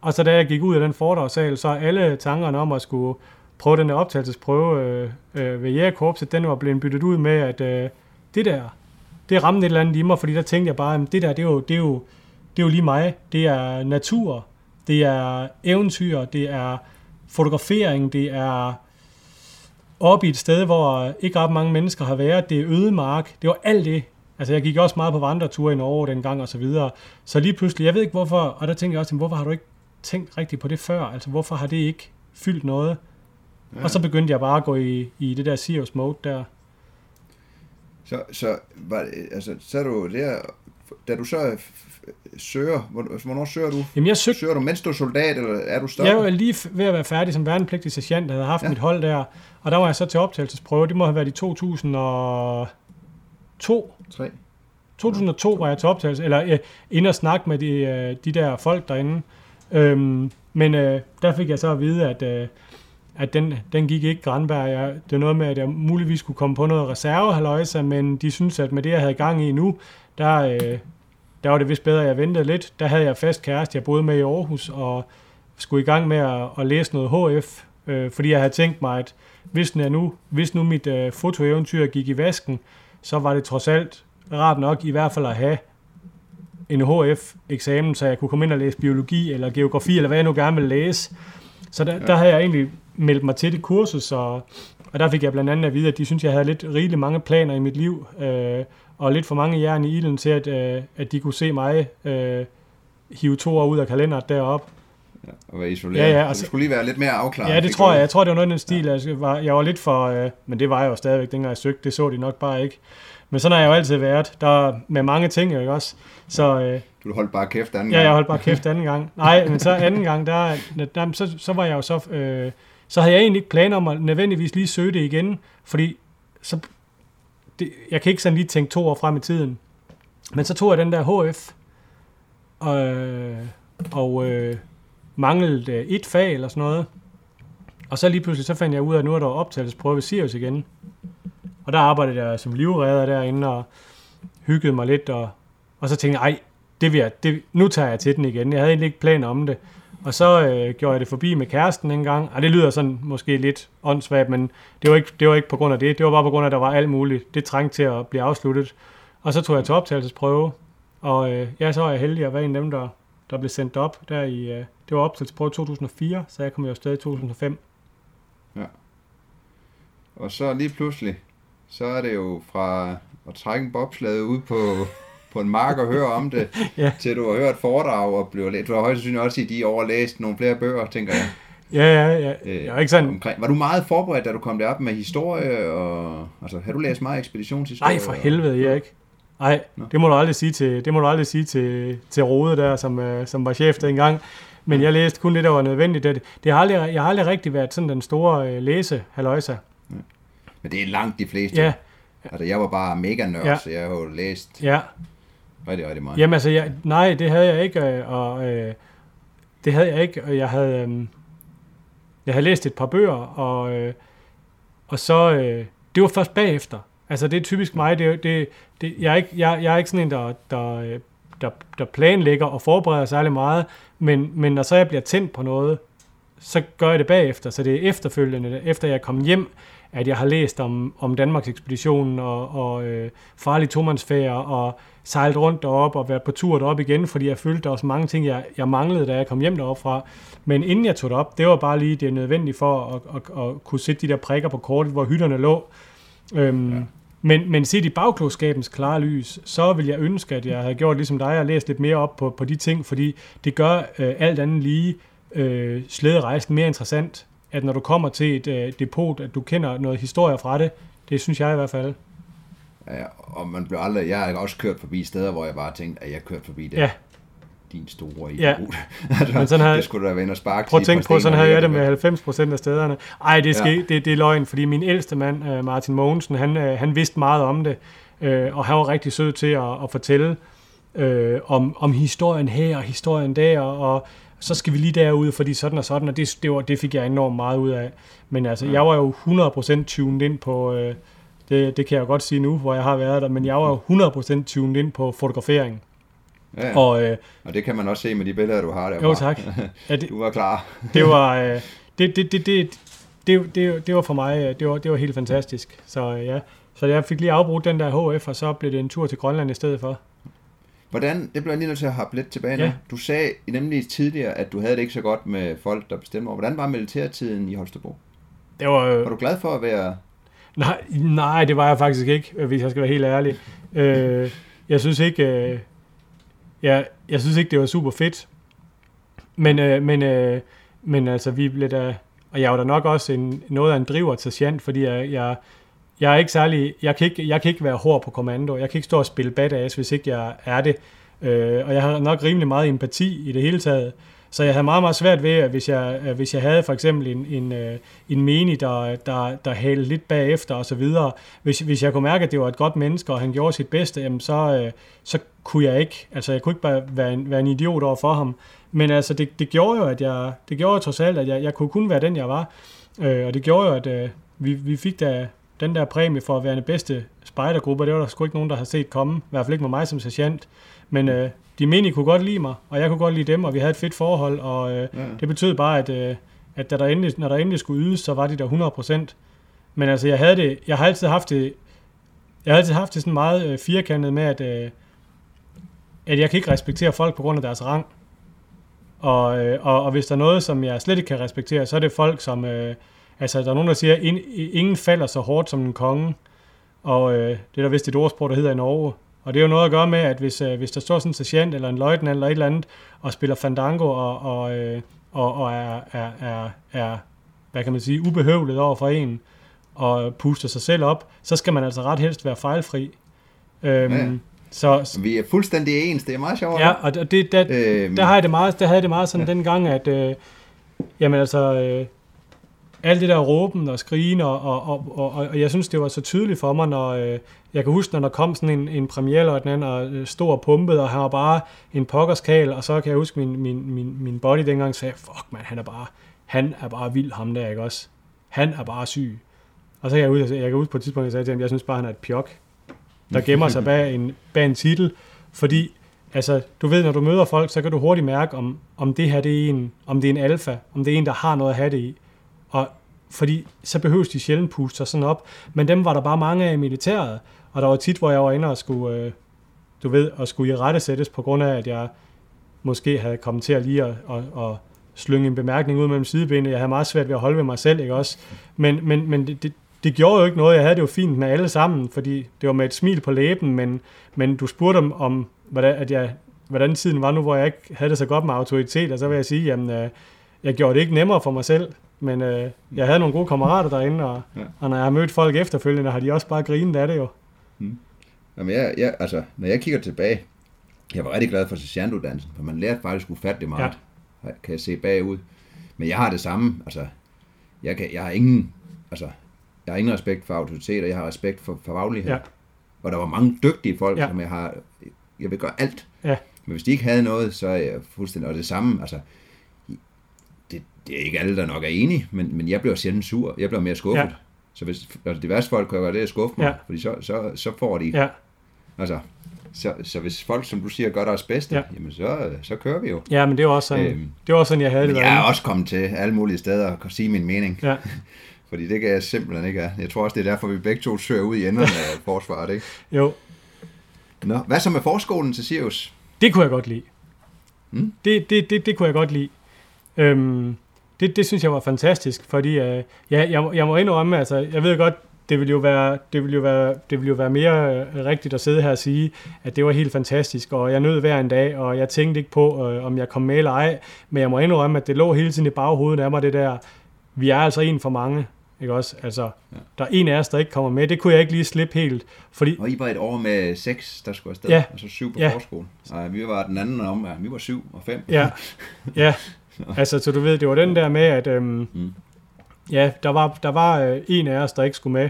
Og så da jeg gik ud af den foredragssal, så alle tankerne om at skulle prøve den der optagelsesprøve øh, øh, ved jægerkorpset, den var blevet byttet ud med, at øh, det der, det ramte et eller andet i mig, fordi der tænkte jeg bare, at det der, det er jo, det er jo, det er jo lige mig. Det er natur, det er eventyr, det er fotografering, det er op i et sted, hvor ikke ret mange mennesker har været. Det er ødemark. Det var alt det. Altså, jeg gik også meget på vandreture i Norge dengang og så videre. Så lige pludselig, jeg ved ikke hvorfor, og der tænker jeg også, hvorfor har du ikke tænkt rigtigt på det før? Altså, hvorfor har det ikke fyldt noget? Ja. Og så begyndte jeg bare at gå i, i det der Sirius mode der. Så, så, var, det- altså, så er du der, da du så søger, hvor- hvornår søger du? Jamen, jeg søgte Søger du, mens du er soldat, eller er du stoppet? Jeg var lige ved at være færdig som værnepligtig sergeant, der havde haft Ja. mit hold der. Og der var jeg så til optagelsesprøve. Det må have været i 2002. Tre. 2002 var jeg til optagelse, eller øh, inde og snakke med de, øh, de der folk derinde. Øhm, men øh, der fik jeg så at vide, at, øh, at den, den gik ikke Granberg. Jeg, det er noget med, at jeg muligvis skulle komme på noget reserve, men de synes, at med det, jeg havde gang i nu, der, øh, der var det vist bedre, at jeg ventede lidt. Der havde jeg fast kæreste, jeg boede med i Aarhus, og skulle i gang med at, at læse noget HF, øh, fordi jeg havde tænkt mig, at hvis, nu, nu, hvis nu mit øh, fotoeventyr gik i vasken, så var det trods alt rart nok i hvert fald at have en HF-eksamen, så jeg kunne komme ind og læse biologi eller geografi, eller hvad jeg nu gerne ville læse. Så der, ja. der havde jeg egentlig meldt mig til det kursus, og, og der fik jeg blandt andet at vide, at de synes, jeg havde lidt rigeligt mange planer i mit liv, øh, og lidt for mange jern i ilden til, at, øh, at de kunne se mig øh, hive to år ud af kalenderet derop. Ja, og være isoleret. Ja, ja, så altså- du skulle lige være lidt mere afklaret. Ja, det tror jeg. Jeg tror, det var noget af den stil. Ja. Jeg, var, jeg var lidt for... Øh, men det var jeg jo stadigvæk, dengang jeg søgte. Det så de nok bare ikke. Men sådan har jeg jo altid været. Der med mange ting, ikke også? Så øh, Du holdt bare kæft anden ja, gang. jeg holdt bare kæft anden gang. Nej, men så anden gang, der, der så, så var jeg jo så... Øh, så havde jeg egentlig ikke planer om at nødvendigvis lige søge det igen, fordi så, det, jeg kan ikke sådan lige tænke to år frem i tiden. Men så tog jeg den der HF, øh, og øh, manglede øh, et fag eller sådan noget. Og så lige pludselig så fandt jeg ud af, at nu er der optagelsesprøve ved Sirius igen. Og der arbejdede jeg som livredder derinde og hyggede mig lidt, og, og så tænkte jeg, ej, det vil jeg, det, nu tager jeg til den igen. Jeg havde egentlig ikke planer om det. Og så øh, gjorde jeg det forbi med kæresten en gang. Og det lyder sådan måske lidt åndssvagt, men det var, ikke, det var ikke på grund af det. Det var bare på grund af, at der var alt muligt. Det trængte til at blive afsluttet. Og så tog jeg til optagelsesprøve. Og øh, ja, så var jeg heldig at være en af dem, der, der blev sendt op der i... Øh, det var optagelsesprøve 2004, så jeg kom jo afsted i 2005. Ja. Og så lige pludselig, så er det jo fra at trække en bobslade ud på, på en mark og høre om det, Ja. til du har hørt foredrag og blev lidt. Du har højst sandsynligt også i de år læst nogle flere bøger, tænker jeg. Ja, ja, ja. Øh, Jeg var ikke sådan... Omkring. Var du meget forberedt, da du kom derop med historie? Og, altså, har du læst meget ekspeditionshistorie? Nej, for helvede, Erik. Nej, Nå. det må du aldrig sige til, det må du aldrig sige til, til Rode der, som, øh, som var chef dengang. Men jeg læste kun det, der var nødvendigt. Det, det har aldrig, jeg har aldrig rigtig været sådan den store øh, læse haløjsa. Men det er langt de fleste. Ja, Altså, jeg var bare mega nørd, ja. så jeg har jo læst ja rigtig, rigtig meget. Jamen altså, jeg, nej, det havde jeg ikke, øh, og øh, det havde jeg ikke, og jeg havde, øh, jeg havde læst et par bøger, og, øh, og så, øh, det var først bagefter. Altså, det er typisk mig, det, det, det, jeg, er ikke, jeg, jeg er ikke sådan en, der, der, øh, der, der planlægger og forbereder særlig meget, men, men når så jeg bliver tændt på noget, så gør jeg det bagefter, så det er efterfølgende, efter jeg er kommet hjem, at jeg har læst om, om Danmarks ekspeditionen og, og øh, farlige tomandsfærd og sejlet rundt derop og været på tur derop igen, fordi jeg følte, der var så mange ting, jeg, jeg manglede, da jeg kom hjem derop fra. Men inden jeg tog det op, det var bare lige det nødvendige for at, at, at kunne sætte de der prikker på kortet, hvor hytterne lå. Øhm, ja. Men, men set i bagklogskabens klare lys, så vil jeg ønske, at jeg havde gjort ligesom dig og læst lidt mere op på, på de ting, fordi det gør øh, alt andet lige øh, slæderejsen mere interessant, at når du kommer til et øh, depot, at du kender noget historie fra det, det synes jeg i hvert fald. Ja, og man blev aldrig, jeg har også kørt forbi steder, hvor jeg bare tænkte, at jeg kørte forbi det. Ja, Din store Ja. idiot. altså, Men sådan havde- det skulle da være inde og sparke prøv at tænke på, sådan havde jeg det med 90% af stederne. Ej, det er, Ja. ja. det, det er løgn, fordi min ældste mand, øh, Martin Mogensen, han, øh, han vidste meget om det, øh, og han var rigtig sød til at, at fortælle øh, om, om historien her og historien der, og så skal vi lige derud, fordi sådan og sådan, og det, det, var, det fik jeg enormt meget ud af. Men altså, jeg var jo 100% tuned ind på, øh, det, det kan jeg godt sige nu, hvor jeg har været der, men jeg var jo 100% tuned ind på fotografering. Ja, ja. Og, Og øh, og det kan man også se med de billeder, du har der. jo tak. Ja, det, Du var klar. det var øh, det, det, det, det, det, det, det var for mig øh, det var, det var helt fantastisk så øh, ja så jeg fik lige afbrudt den der HF og så blev det en tur til Grønland i stedet for Hvordan, det bliver jeg lige nødt til at hoppe lidt tilbage nu. Ja. Du sagde nemlig tidligere, at du havde det ikke så godt med folk, der bestemmer. Hvordan var militærtiden i Holstebro? det var øh, Var du glad for at være nej, nej det var jeg faktisk ikke hvis jeg skal være helt ærlig øh, jeg synes ikke øh, jeg, jeg synes ikke det var super fedt men øh, men øh, men altså vi blev da og jeg var da nok også en, noget af en driver til sergeant, fordi jeg, jeg, jeg er ikke særlig, jeg kan ikke, jeg kan ikke være hård på kommando. Jeg kan ikke stå og spille badass, hvis ikke jeg er det. Øh, og jeg har nok rimelig meget empati i det hele taget. Så jeg havde meget, meget svært ved, at hvis jeg, hvis jeg havde for eksempel en, en, øh, en menig, der, der, der hælde lidt bagefter og så videre, hvis, hvis jeg kunne mærke, at det var et godt menneske, og han gjorde sit bedste, jamen så, øh, så kunne jeg ikke, altså jeg kunne ikke bare være en, være en idiot over for ham. Men altså det, det gjorde jo, at jeg, det gjorde jo trods alt, at jeg, jeg kunne kun være den, jeg var. Øh, og det gjorde jo, at øh, vi, vi fik da den der præmie for at være den bedste spejdergruppe, det var der sgu ikke nogen, der har set komme. I hvert fald ikke med mig som sergeant. Men øh, de menige kunne godt lide mig, og jeg kunne godt lide dem, og vi havde et fedt forhold, og øh, Ja. det betød bare, at, øh, at da der endelig, når der endelig skulle ydes, så var de der 100%. Men altså, jeg havde det, jeg har altid haft det, jeg har altid haft det sådan meget øh, firkantet med, at, øh, at jeg kan ikke respektere folk på grund af deres rang. Og, øh, og, og hvis der er noget, som jeg slet ikke kan respektere, så er det folk, som... Øh, altså, der er nogen, der siger, at ingen falder så hårdt som en konge. Og øh, det er der vist et ordsprog, der hedder i Norge. Og det er jo noget at gøre med, at hvis, øh, hvis der står sådan en sergeant eller en løjtnant eller et eller andet, og spiller fandango og, og, øh, og, og er, er, er, er, hvad kan man sige, ubehøvlet over for en, og puster sig selv op, så skal man altså ret helst være fejlfri. Øhm, Ja. så, Vi er fuldstændig ens. Det er meget sjovt. Ja, og det, der, Øhm, der, har jeg det meget, der havde jeg det meget sådan ja. dengang, at øh, jamen altså, øh, alt det der råben og skrigen, og, og, og, og, og jeg synes, det var så tydeligt for mig, når øh, jeg kan huske, når der kom sådan en, en premierløjtnant og øh, stod og pumpede, og han var bare en pokkerskal, og så kan jeg huske, min, min, min, min body dengang sagde, fuck man, han er bare, han er bare vild ham der, ikke også? Han er bare syg. Og så kan jeg huske, jeg kan huske på et tidspunkt, jeg sagde til ham, jeg synes bare, han er et pjok. der gemmer sig bag en, bag en titel, fordi altså, du ved, når du møder folk, så kan du hurtigt mærke, om, om det her det er en, om det er en alfa, om det er en, der har noget at have det i. Og fordi så behøves de sjældent puste sig sådan op. Men dem var der bare mange af i militæret, og der var tit, hvor jeg var inde og skulle, øh, du ved, og skulle i rette sættes på grund af, at jeg måske havde kommet til at lige at, at, at slynge en bemærkning ud mellem sidebenene. Jeg havde meget svært ved at holde ved mig selv, ikke også? Men, men, men det, det, det gjorde jo ikke noget. Jeg havde det jo fint med alle sammen, fordi det var med et smil på læben, men, men du spurgte om, om hvordan, at jeg, hvordan tiden var nu, hvor jeg ikke havde det så godt med autoritet, og så vil jeg sige, jamen, øh, jeg gjorde det ikke nemmere for mig selv, men øh, jeg havde nogle gode kammerater derinde, og, ja. og når jeg har mødt folk efterfølgende, har de også bare grinet af det jo. Hmm. Jamen, jeg, jeg, altså, når jeg kigger tilbage, jeg var rigtig glad for sergeantuddannelsen, for man lærte faktisk ufatteligt meget, ja. kan jeg se bagud. Men jeg har det samme, altså, jeg, kan, jeg har ingen, altså, jeg har ingen respekt for autoritet, og jeg har respekt for, for faglighed. Ja. Og der var mange dygtige folk, ja. som jeg har, jeg vil gøre alt. Ja. Men hvis de ikke havde noget, så er jeg fuldstændig, og det samme, altså, det, det er ikke alle, der nok er enige, men, men jeg bliver sjældent sur, jeg bliver mere skuffet. Ja. Så hvis altså, de værste folk kan gøre det, at skuffe mig, ja. fordi så, så, så får de, ja. altså, så, så hvis folk, som du siger, gør deres bedste, ja. jamen så, så kører vi jo. Ja, men det var også sådan, øhm, det var også sådan jeg havde det. Jeg er også kommet til alle mulige steder og sige min mening. Ja. Fordi det kan jeg simpelthen ikke have. Jeg tror også, det er derfor, vi begge to søger ud i enderne af forsvaret, ikke? Jo. Nå, hvad så med forskolen til Sirius? Det kunne jeg godt lide. Hmm? Det, det, det, det kunne jeg godt lide. Øhm, det, det synes jeg var fantastisk, fordi øh, ja, jeg, jeg må indrømme, altså, jeg ved godt, det vil jo være, det vil jo være, det vil jo være mere øh, rigtigt at sidde her og sige, at det var helt fantastisk, og jeg nød hver en dag, og jeg tænkte ikke på, øh, om jeg kom med eller ej, men jeg må indrømme, at det lå hele tiden i baghovedet af mig, det der, vi er altså en for mange, ikke også? Altså, ja. der er en af os, der ikke kommer med. Det kunne jeg ikke lige slippe helt, fordi... Og I var et år med seks, der skulle afsted, ja. og så syv på ja. forskole. Nej, vi var den anden om, vi var syv og fem. Ja, ja. altså, så du ved, det var den der med, at øhm, mm. ja, der var, der var øh, en af os, der ikke skulle med.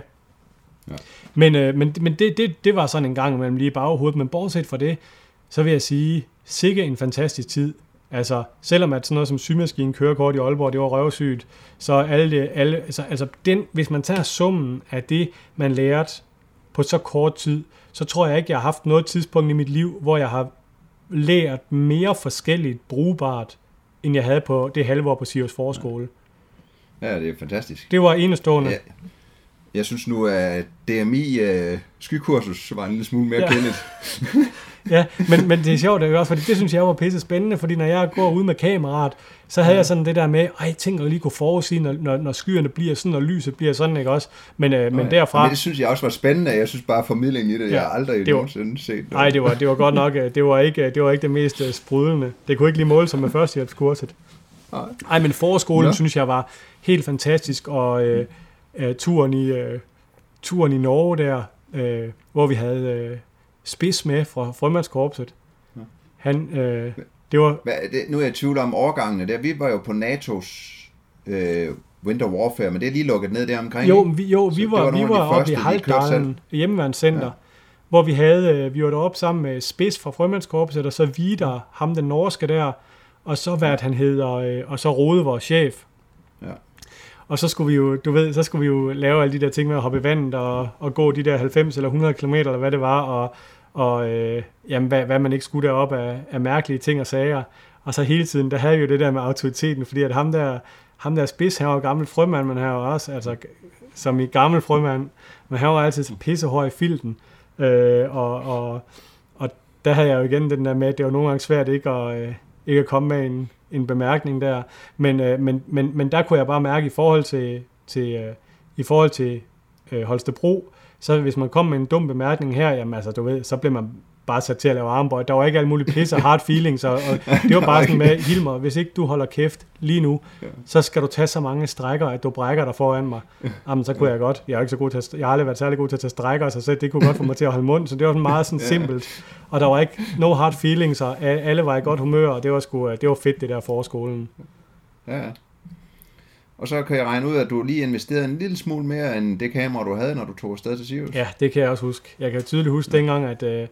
Ja. Men, øh, men, men det, det, det var sådan en gang imellem lige i baghovedet, men bortset fra det, så vil jeg sige, sikke en fantastisk tid. Altså, selvom at sådan noget som symaskinen kørekort i Aalborg, det var røvsygt, så alle, det, alle altså, altså den, hvis man tager summen af det, man lærte på så kort tid, så tror jeg ikke, jeg har haft noget tidspunkt i mit liv, hvor jeg har lært mere forskelligt brugbart, end jeg havde på det halve år på Sirius Forskole. Ja, det er fantastisk. Det var enestående. Ja. Jeg synes nu, at DMI uh, skykursus var en lille smule mere ja. kendeligt. ja, men, men det er sjovt, det er også, fordi det synes jeg var pisse spændende, fordi når jeg går ud med kameraet, så havde ja. jeg sådan det der med, ej, tænker jeg lige kunne forudsige, når, når, når skyerne bliver sådan, og lyset bliver sådan, ikke også? Men, øh, men derfra... Men det synes jeg også var spændende, jeg synes bare formidlingen i det, ja, jeg har aldrig det var, nogensinde set. Nej, det var, det var godt nok, øh, det var ikke det, var ikke det mest øh, sprudlende. Det kunne ikke lige måle sig med førstehjælpskurset. Nej. Ej, men forskolen ja. synes jeg var helt fantastisk, og øh, øh, turen, i, øh, turen i Norge der, øh, hvor vi havde øh, spids med fra frømandskorpset. Ja. Han, øh, det var... Hvad, det, nu er jeg i tvivl om årgangene der. Vi var jo på NATO's øh, Winter Warfare, men det er lige lukket ned der omkring. Jo, vi, jo, vi var, var vi var oppe i Halvdalen hjemmeværnscenter, ja. hvor vi havde, øh, vi var deroppe sammen med Spids fra Frømandskorpset, og så Vidar, ham den norske der, og så hvad han hedder, øh, og så Rode, vores chef. Ja. Og så skulle vi jo, du ved, så skulle vi jo lave alle de der ting med at hoppe i vandet og, og gå de der 90 eller 100 km, eller hvad det var, og, og øh, jamen, hvad, hvad man ikke skulle derop af, af mærkelige ting og sager. Og så hele tiden, der havde vi jo det der med autoriteten, fordi at ham der, ham der spids, han var gammel frømand, men han var også, altså, som i gammel frømand, men han var altid pissehård i filten. Øh, og, og, og der havde jeg jo igen den der med, at det var nogle gange svært ikke at, øh, ikke at komme med en, en bemærkning der. Men, øh, men, men, men der kunne jeg bare mærke i forhold til, til, øh, i forhold til øh, Holstebro, så hvis man kom med en dum bemærkning her, jamen altså, du ved, så blev man bare sat til at lave armbøj. Der var ikke alle mulige pisse og hard feelings, og, og det var bare sådan med, Hilmer, hvis ikke du holder kæft lige nu, ja. så skal du tage så mange strækker, at du brækker dig foran mig. Jamen, så kunne ja. jeg godt. Jeg, er ikke så god til at, jeg har aldrig været særlig god til at tage strækker, så det kunne godt få mig til at holde mund, så det var sådan meget sådan simpelt. Og der var ikke no hard feelings, og alle var i godt humør, og det var, sgu, det var fedt, det der forskolen. Ja, og så kan jeg regne ud, at du lige investerede en lille smule mere end det kamera, du havde, når du tog afsted til Sirius. Ja, det kan jeg også huske. Jeg kan tydeligt huske dengang, at, øh,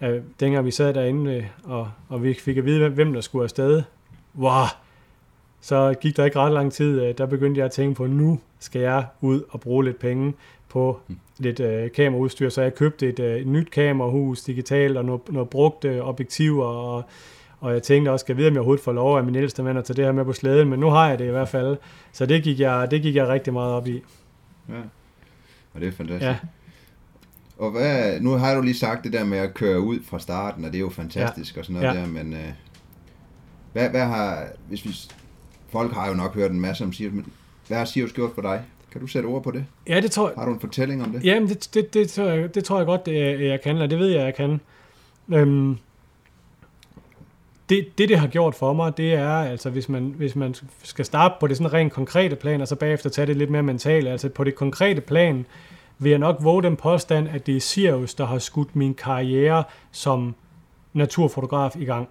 at dengang vi sad derinde, øh, og, og vi fik at vide, hvem der skulle afsted. Wow, så gik der ikke ret lang tid, øh, der begyndte jeg at tænke på, nu skal jeg ud og bruge lidt penge på mm. lidt øh, kameraudstyr, så jeg købte et, øh, nyt kamerahus digitalt og noget, noget brugt øh, objektiv og, og jeg tænkte også, skal jeg vide, om jeg overhovedet får lov af min ældste mand at tage det her med på slæden, men nu har jeg det i hvert fald. Så det gik jeg, det gik jeg rigtig meget op i. Ja, og det er fantastisk. Ja. Og hvad, nu har du lige sagt det der med at køre ud fra starten, og det er jo fantastisk ja. og sådan noget ja. der, men øh, hvad, hvad har, hvis vi, folk har jo nok hørt en masse om Sirius, men hvad har Sirius gjort for dig? Kan du sætte ord på det? Ja, det tror jeg. Har du en fortælling om det? Jamen, det, det, det, tror, jeg, det tror jeg godt, det, jeg kan, eller det ved jeg, jeg kan. Øhm, det, det, det har gjort for mig, det er, altså hvis man, hvis man skal starte på det sådan rent konkrete plan, og så bagefter tage det lidt mere mentalt, altså på det konkrete plan, vil jeg nok våge den påstand, at det er Sirius, der har skudt min karriere som naturfotograf i gang.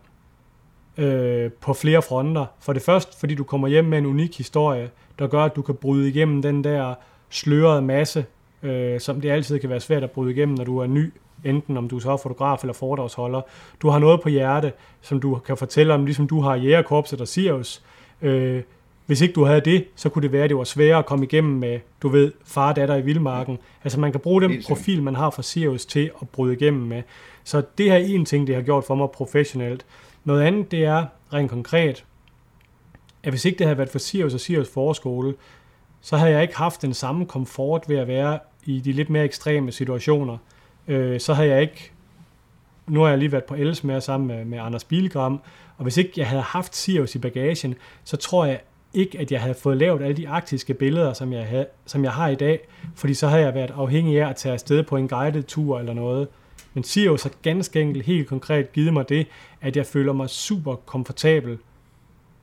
Øh, på flere fronter. For det første, fordi du kommer hjem med en unik historie, der gør, at du kan bryde igennem den der slørede masse, øh, som det altid kan være svært at bryde igennem, når du er ny enten om du så er fotograf eller foredragsholder. Du har noget på hjerte, som du kan fortælle om, ligesom du har jægerkorpset og Sirius. Øh, hvis ikke du havde det, så kunne det være, at det var sværere at komme igennem med, du ved, far og datter i vildmarken. Altså man kan bruge den profil, man har fra Sirius til at bryde igennem med. Så det her er en ting, det har gjort for mig professionelt. Noget andet, det er rent konkret, at hvis ikke det havde været for Sirius og Sirius forskole, så havde jeg ikke haft den samme komfort ved at være i de lidt mere ekstreme situationer øh, så havde jeg ikke, nu har jeg lige været på Ellesmere sammen med, med Anders Bilgram, og hvis ikke jeg havde haft Sirius i bagagen, så tror jeg ikke, at jeg havde fået lavet alle de arktiske billeder, som jeg, havde, som jeg har i dag, fordi så havde jeg været afhængig af at tage afsted på en guided tur eller noget. Men Sirius har ganske enkelt helt konkret givet mig det, at jeg føler mig super komfortabel.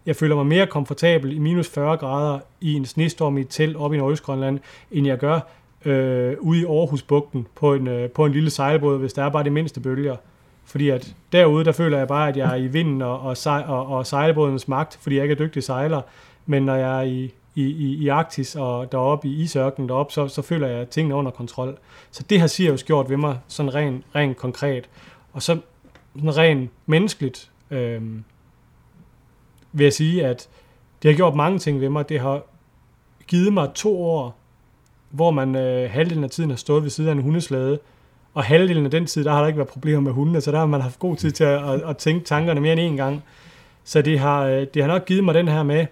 Jeg føler mig mere komfortabel i minus 40 grader i en snestorm i et telt op i Nordøstgrønland, end jeg gør, øh, ude i Aarhusbugten på en, øh, på en lille sejlbåd, hvis der er bare de mindste bølger. Fordi at derude, der føler jeg bare, at jeg er i vinden og, og, sej, og, og sejlbådens magt, fordi jeg ikke er dygtig sejler. Men når jeg er i, i, i, i Arktis og deroppe i isørkenen deroppe, så, så føler jeg, at tingene er under kontrol. Så det har Sirius gjort ved mig, sådan rent ren konkret. Og så sådan rent menneskeligt øh, vil jeg sige, at det har gjort mange ting ved mig. Det har givet mig to år hvor man øh, halvdelen af tiden har stået ved siden af en hundeslæde, og halvdelen af den tid, der har der ikke været problemer med hundene, så der har man haft god tid til at, at, at tænke tankerne mere end én gang. Så det har, øh, det har nok givet mig den her med,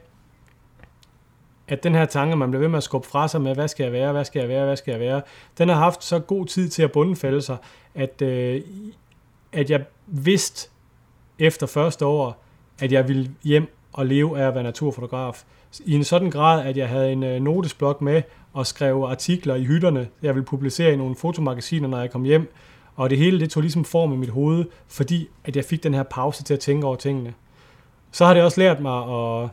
at den her tanke, man bliver ved med at skubbe fra sig med, hvad skal jeg være, hvad skal jeg være, hvad skal jeg være, den har haft så god tid til at bundfælde sig, at, øh, at jeg vidste efter første år, at jeg ville hjem at leve af at være naturfotograf. I en sådan grad, at jeg havde en øh, notesblok med, og skrev artikler i hytterne, jeg ville publicere i nogle fotomagasiner, når jeg kom hjem. Og det hele det tog ligesom form i mit hoved, fordi at jeg fik den her pause til at tænke over tingene. Så har det også lært mig at,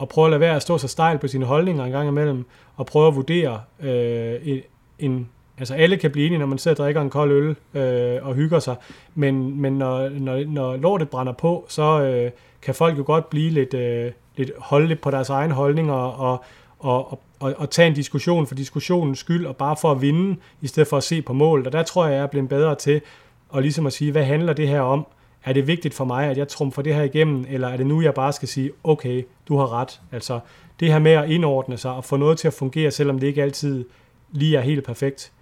at prøve at lade være at stå så stejl på sine holdninger en gang imellem, og prøve at vurdere øh, en, altså alle kan blive enige, når man sidder og drikker en kold øl øh, og hygger sig, men, men når, når, når lortet brænder på, så øh, kan folk jo godt blive lidt, øh, lidt holde lidt på deres egen holdninger og, og, og, og, og tage en diskussion for diskussionens skyld, og bare for at vinde, i stedet for at se på målet. Og der tror jeg, jeg er blevet bedre til at, ligesom at sige, hvad handler det her om? Er det vigtigt for mig, at jeg trumfer det her igennem, eller er det nu, jeg bare skal sige, okay, du har ret. Altså det her med at indordne sig og få noget til at fungere, selvom det ikke altid lige er helt perfekt.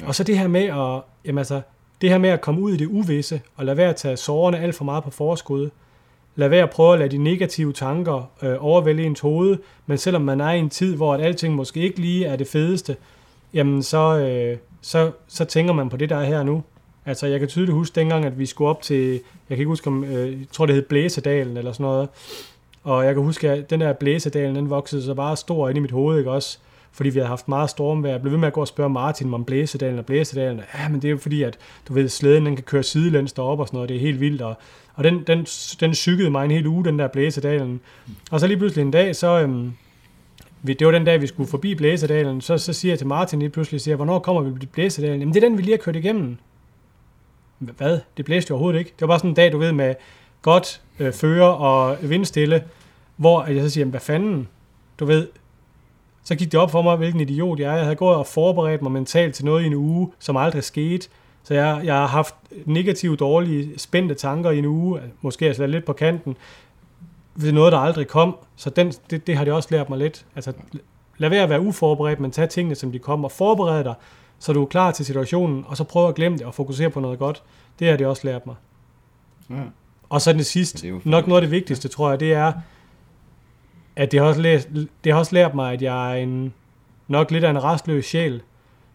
Ja. Og så det her med at, jamen altså, det her med at komme ud i det uvisse, og lade være at tage sårene alt for meget på forskud, lad være at prøve at lade de negative tanker øh, overvælde ens hoved, men selvom man er i en tid, hvor at alting måske ikke lige er det fedeste, jamen så, øh, så, så tænker man på det, der er her nu. Altså, jeg kan tydeligt huske dengang, at vi skulle op til, jeg kan ikke huske, om, øh, jeg tror, det hed Blæsedalen eller sådan noget, og jeg kan huske, at den der Blæsedalen, den voksede så bare stor ind i mit hoved, ikke også? Fordi vi havde haft meget stormvejr. Jeg blev ved med at gå og spørge Martin om Blæsedalen og Blæsedalen. Ja, men det er jo fordi, at du ved, slæden den kan køre sidelæns deroppe og sådan noget. Det er helt vildt. Og, og den, den, den sykkede mig en hel uge, den der Blæsedalen. Og så lige pludselig en dag, så... Øhm, det var den dag, vi skulle forbi Blæsedalen, så, så siger jeg til Martin lige pludselig, siger, hvornår kommer vi til Blæsedalen? Jamen det er den, vi lige har kørt igennem. Hvad? Det blæste jo overhovedet ikke. Det var bare sådan en dag, du ved, med godt øh, fører og vindstille, hvor jeg så siger, hvad fanden? Du ved, så gik det op for mig, hvilken idiot jeg er. Jeg havde gået og forberedt mig mentalt til noget i en uge, som aldrig skete. Så jeg, jeg har haft negative, dårlige, spændte tanker i en uge. Måske er jeg lidt på kanten. ved noget, der aldrig kom. Så den, det, det har det også lært mig lidt. Altså, lad være at være uforberedt, men tag tingene, som de kommer. Forbered dig, så du er klar til situationen, og så prøv at glemme det og fokusere på noget godt. Det har det også lært mig. Ja. Og så det sidste, nok noget af det vigtigste, tror jeg, det er, at det har også lært, det har også lært mig, at jeg er en, nok lidt af en restløs sjæl.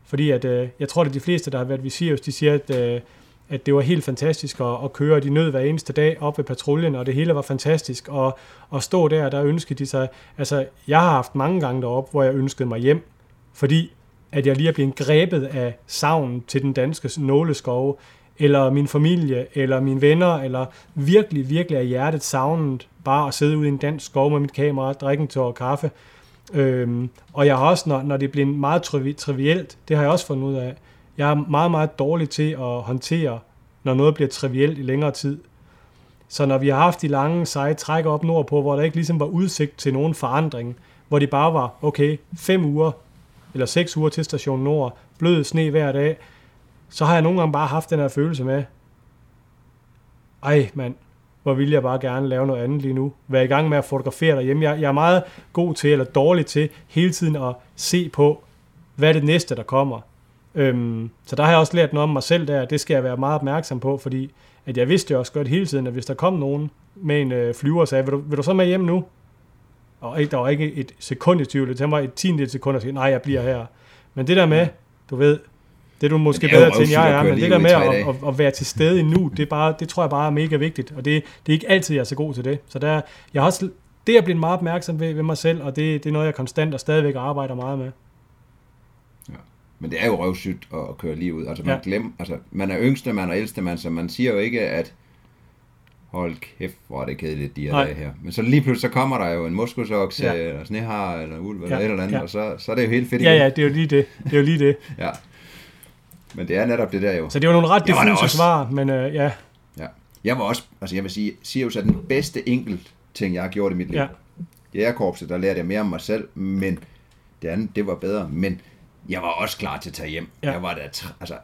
Fordi at, øh, jeg tror, at de fleste, der har været visirus, de siger, at, øh, at det var helt fantastisk at, at køre, de nød hver eneste dag op ved patruljen, og det hele var fantastisk. Og at stå der, der ønskede de sig... Altså, jeg har haft mange gange derop, hvor jeg ønskede mig hjem, fordi at jeg lige er blevet grebet af savnen til den danske nåleskove, eller min familie, eller mine venner, eller virkelig, virkelig af hjertet savnet bare at sidde ude i en dansk skov med mit kamera, drikke en tår kaffe. Øhm, og jeg har også, når, når det bliver meget trivi- trivielt, det har jeg også fundet ud af, jeg er meget, meget dårlig til at håndtere, når noget bliver trivielt i længere tid. Så når vi har haft de lange, seje træk op nordpå, hvor der ikke ligesom var udsigt til nogen forandring, hvor det bare var, okay, fem uger, eller seks uger til station Nord, blød sne hver dag, så har jeg nogle gange bare haft den her følelse med, ej mand, hvor vil jeg bare gerne lave noget andet lige nu. Være i gang med at fotografere derhjemme. Jeg, jeg er meget god til, eller dårlig til, hele tiden at se på, hvad er det næste, der kommer. Øhm, så der har jeg også lært noget om mig selv der. Det skal jeg være meget opmærksom på, fordi at jeg vidste jo også godt hele tiden, at hvis der kom nogen med en øh, flyver og sagde, vil du, vil du så med hjem nu? Og der var ikke et sekund i tvivl. Det var mig et tiendel sekund at sige, nej, jeg bliver her. Men det der med, du ved, det er du måske er bedre til, end jeg er, men det der med at, at, at, være til stede i nu, det, er bare, det tror jeg bare er mega vigtigt. Og det, det er ikke altid, jeg er så god til det. Så der, jeg har også, det er blevet meget opmærksom ved, ved mig selv, og det, det er noget, jeg konstant og stadigvæk arbejder meget med. Men det er jo røvsygt at, at køre lige ud. Altså, man, Ja. ja. glem, altså, man er yngste mand og ældste mand, så man siger jo ikke, at hold kæft, hvor er det kedeligt, de her dage her. Men så lige pludselig så kommer der jo en moskusokse, Ja. ja. eller snehar, eller ulv, eller Ja, et eller andet, ja. og så, så er det jo helt fedt Ja, igen. ja, det er jo lige det. Det er jo lige det. ja. Men det er netop det der jo. Så det var nogle ret diffuse også- svar, men øh, ja, Ja. Jeg var også, altså jeg vil sige, Sirius er den bedste enkelt ting, jeg har gjort i mit liv. Ja. Jægerkorpset, der lærte jeg mere om mig selv, men det andet, det var bedre. Men jeg var også klar til at tage hjem. Ja. Jeg var der, altså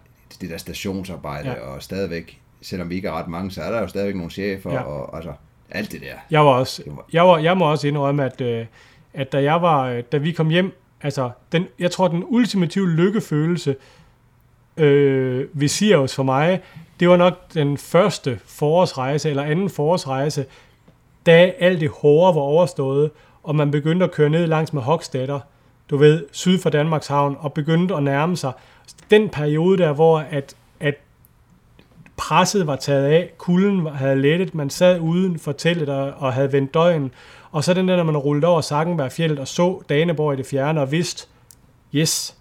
det der stationsarbejde, Ja. og stadigvæk, selvom vi ikke er ret mange, så er der jo stadigvæk nogle chefer, Ja. og altså alt det der. Jeg var også, Det var- jeg, var, jeg må også indrømme, at, øh, at da jeg var, da vi kom hjem, altså, den, jeg tror, den ultimative lykkefølelse øh, ved Sirius for mig, det var nok den første forårsrejse, eller anden forårsrejse, da alt det hårde var overstået, og man begyndte at køre ned langs med Hogstadter, du ved, syd for Danmarks Havn, og begyndte at nærme sig. Den periode der, hvor at, at presset var taget af, kulden var- havde lettet, man sad uden for teltet og, og havde vendt døgn, og så den der, når man rullede over Sakkenbergfjellet og så Daneborg i det fjerne og vidste, yes,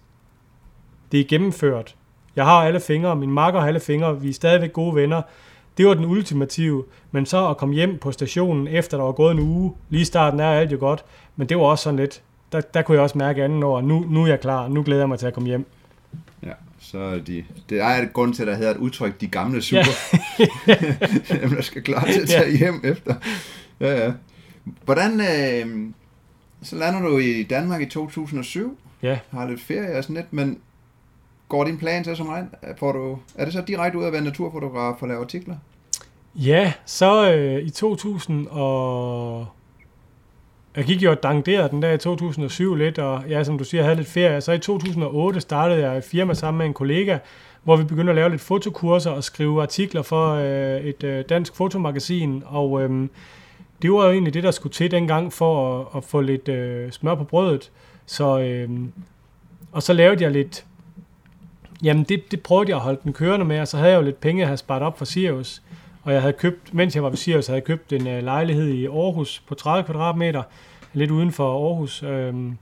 det er gennemført. Jeg har alle fingre, min makker har alle fingre, vi er stadigvæk gode venner. Det var den ultimative, men så at komme hjem på stationen, efter der var gået en uge, lige starten er alt jo godt, men det var også sådan lidt, der, der kunne jeg også mærke anden år, nu, nu er jeg klar, nu glæder jeg mig til at komme hjem. Ja, så er de, det er et grund til, at der hedder et udtryk, de gamle super. Dem, der skal klar til at tage hjem efter. Ja, ja. Hvordan, øh, så lander du i Danmark i 2007, Ja, har lidt ferie og sådan lidt, men går din plan så som regn? Får du, er det så direkte ud at være naturfotograf og lave artikler? Ja, så øh, i 2000 og... Jeg gik jo og den der i 2007 lidt, og ja, som du siger, havde lidt ferie. Så i 2008 startede jeg et firma sammen med en kollega, hvor vi begyndte at lave lidt fotokurser og skrive artikler for øh, et øh, dansk fotomagasin. Og øh, det var jo egentlig det, der skulle til dengang for at, at få lidt øh, smør på brødet. Så, øh, og så lavede jeg lidt... Jamen, det, det prøvede jeg at holde den kørende med, og så havde jeg jo lidt penge, jeg havde sparet op for Sirius. Og jeg havde købt, mens jeg var ved Sirius, havde jeg købt en uh, lejlighed i Aarhus på 30 kvadratmeter, lidt uden for Aarhus. Øhm,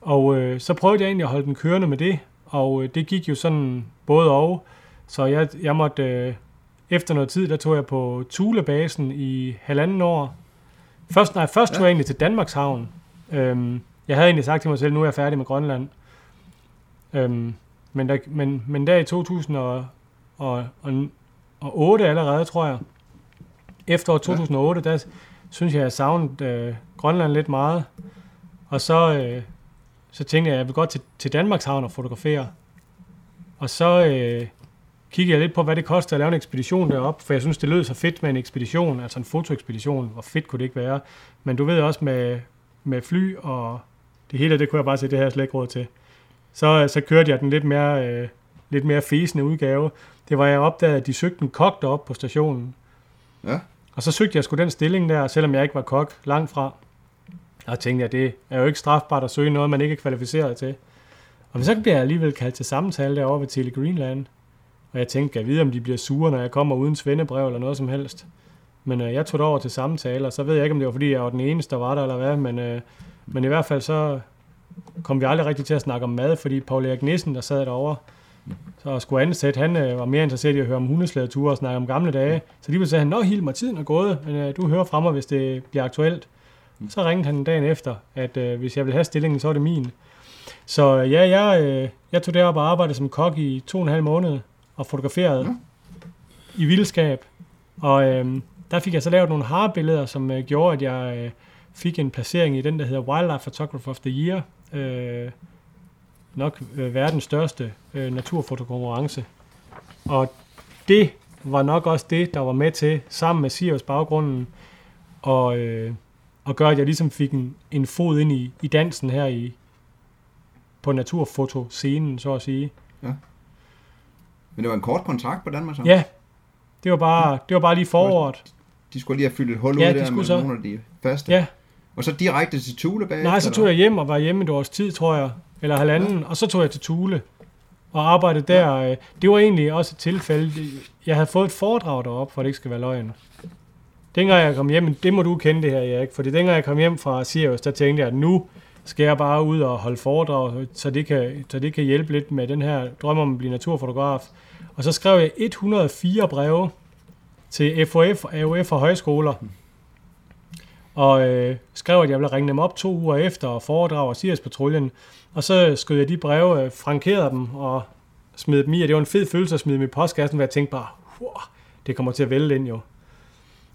og øh, så prøvede jeg egentlig at holde den kørende med det, og øh, det gik jo sådan både og. Så jeg, jeg måtte, øh, efter noget tid, der tog jeg på Thulebasen i halvanden år. Først, nej, først tog jeg egentlig til Danmarks Havn. Øhm, jeg havde egentlig sagt til mig selv, nu er jeg færdig med Grønland. Øhm, men, der, men, men der i 2008 allerede, tror jeg, efter 2008, der synes jeg, jeg savnede øh, Grønland lidt meget. Og så, øh, så tænkte jeg, at jeg vil godt til, til Danmarks Havn og fotografere. Og så, øh, kiggede jeg lidt på, hvad det koster at lave en ekspedition deroppe, for jeg synes, det lød så fedt med en ekspedition, altså en fotoekspedition. Hvor fedt kunne det ikke være? Men du ved også med, med fly og det hele, det kunne jeg bare se, det her slet ikke råd til. Så, så kørte jeg den lidt mere, øh, lidt mere fæsende udgave. Det var, jeg opdagede, at de søgte en kok deroppe på stationen. Ja. Og så søgte jeg sgu den stilling der, selvom jeg ikke var kok, langt fra. Og tænkte jeg, det er jo ikke strafbart at søge noget, man ikke er kvalificeret til. Og så bliver jeg alligevel kaldt til samtale derovre ved Tele Greenland. Og jeg tænkte, jeg vide, om de bliver sure, når jeg kommer uden svendebrev eller noget som helst. Men øh, jeg tog det over til samtale, og så ved jeg ikke, om det var, fordi jeg var den eneste, der var der, eller hvad. Men, øh, men i hvert fald så kom vi aldrig rigtig til at snakke om mad, fordi Paul Erik Nissen, der sad derovre, så skulle ansætte, han øh, var mere interesseret i at høre om hundeslædeture og snakke om gamle dage. Så lige sagde han, nå Hilmar, tiden er gået, men øh, du hører fra mig, hvis det bliver aktuelt. Så ringede han dagen efter, at øh, hvis jeg vil have stillingen, så er det min. Så øh, ja, jeg, øh, jeg tog derop og arbejdede som kok i to og en halv måned og fotograferede Mm. i vildskab. Og øh, der fik jeg så lavet nogle harebilleder, som øh, gjorde, at jeg øh, fik en placering i den, der hedder Wildlife Photographer of the Year. Øh, nok øh, verdens største øh, naturfotokonkurrence. Og det var nok også det, der var med til, sammen med Sirius baggrunden, og, øh, og gøre, at jeg ligesom fik en, en fod ind i, i dansen her i på naturfotoscenen, så at sige. Men det var en kort kontrakt på Danmark så? Ja, det var bare, det var bare lige foråret. De skulle lige have fyldt et hul Ja, ud de der med så. nogle af de faste. Ja, Og så direkte til Thule bagefter? nej, så tog jeg hjem og var hjemme et års tid, tror jeg, eller halvanden, og så tog jeg til Thule og arbejdede der. øh, Det var egentlig også et tilfælde. Jeg havde fået et foredrag deroppe, for det ikke skal være løgn. Dengang jeg kom hjem, det må du kende det her, Erik, fordi dengang jeg kom hjem fra Sirius, der tænkte jeg, at nu skal jeg bare ud og holde foredrag, så det kan, så det kan hjælpe lidt med den her drøm om at blive naturfotograf. Og så skrev jeg 104 breve til FOF, AOF og højskoler, og øh, skrev, at jeg ville ringe dem op to uger efter og foredrage Sirius-patruljen. Og så skød jeg de breve, øh, frankerede dem og smed dem i, og det var en fed følelse at smide dem i postkassen, hvor jeg tænkte bare, wow, det kommer til at vælge ind jo.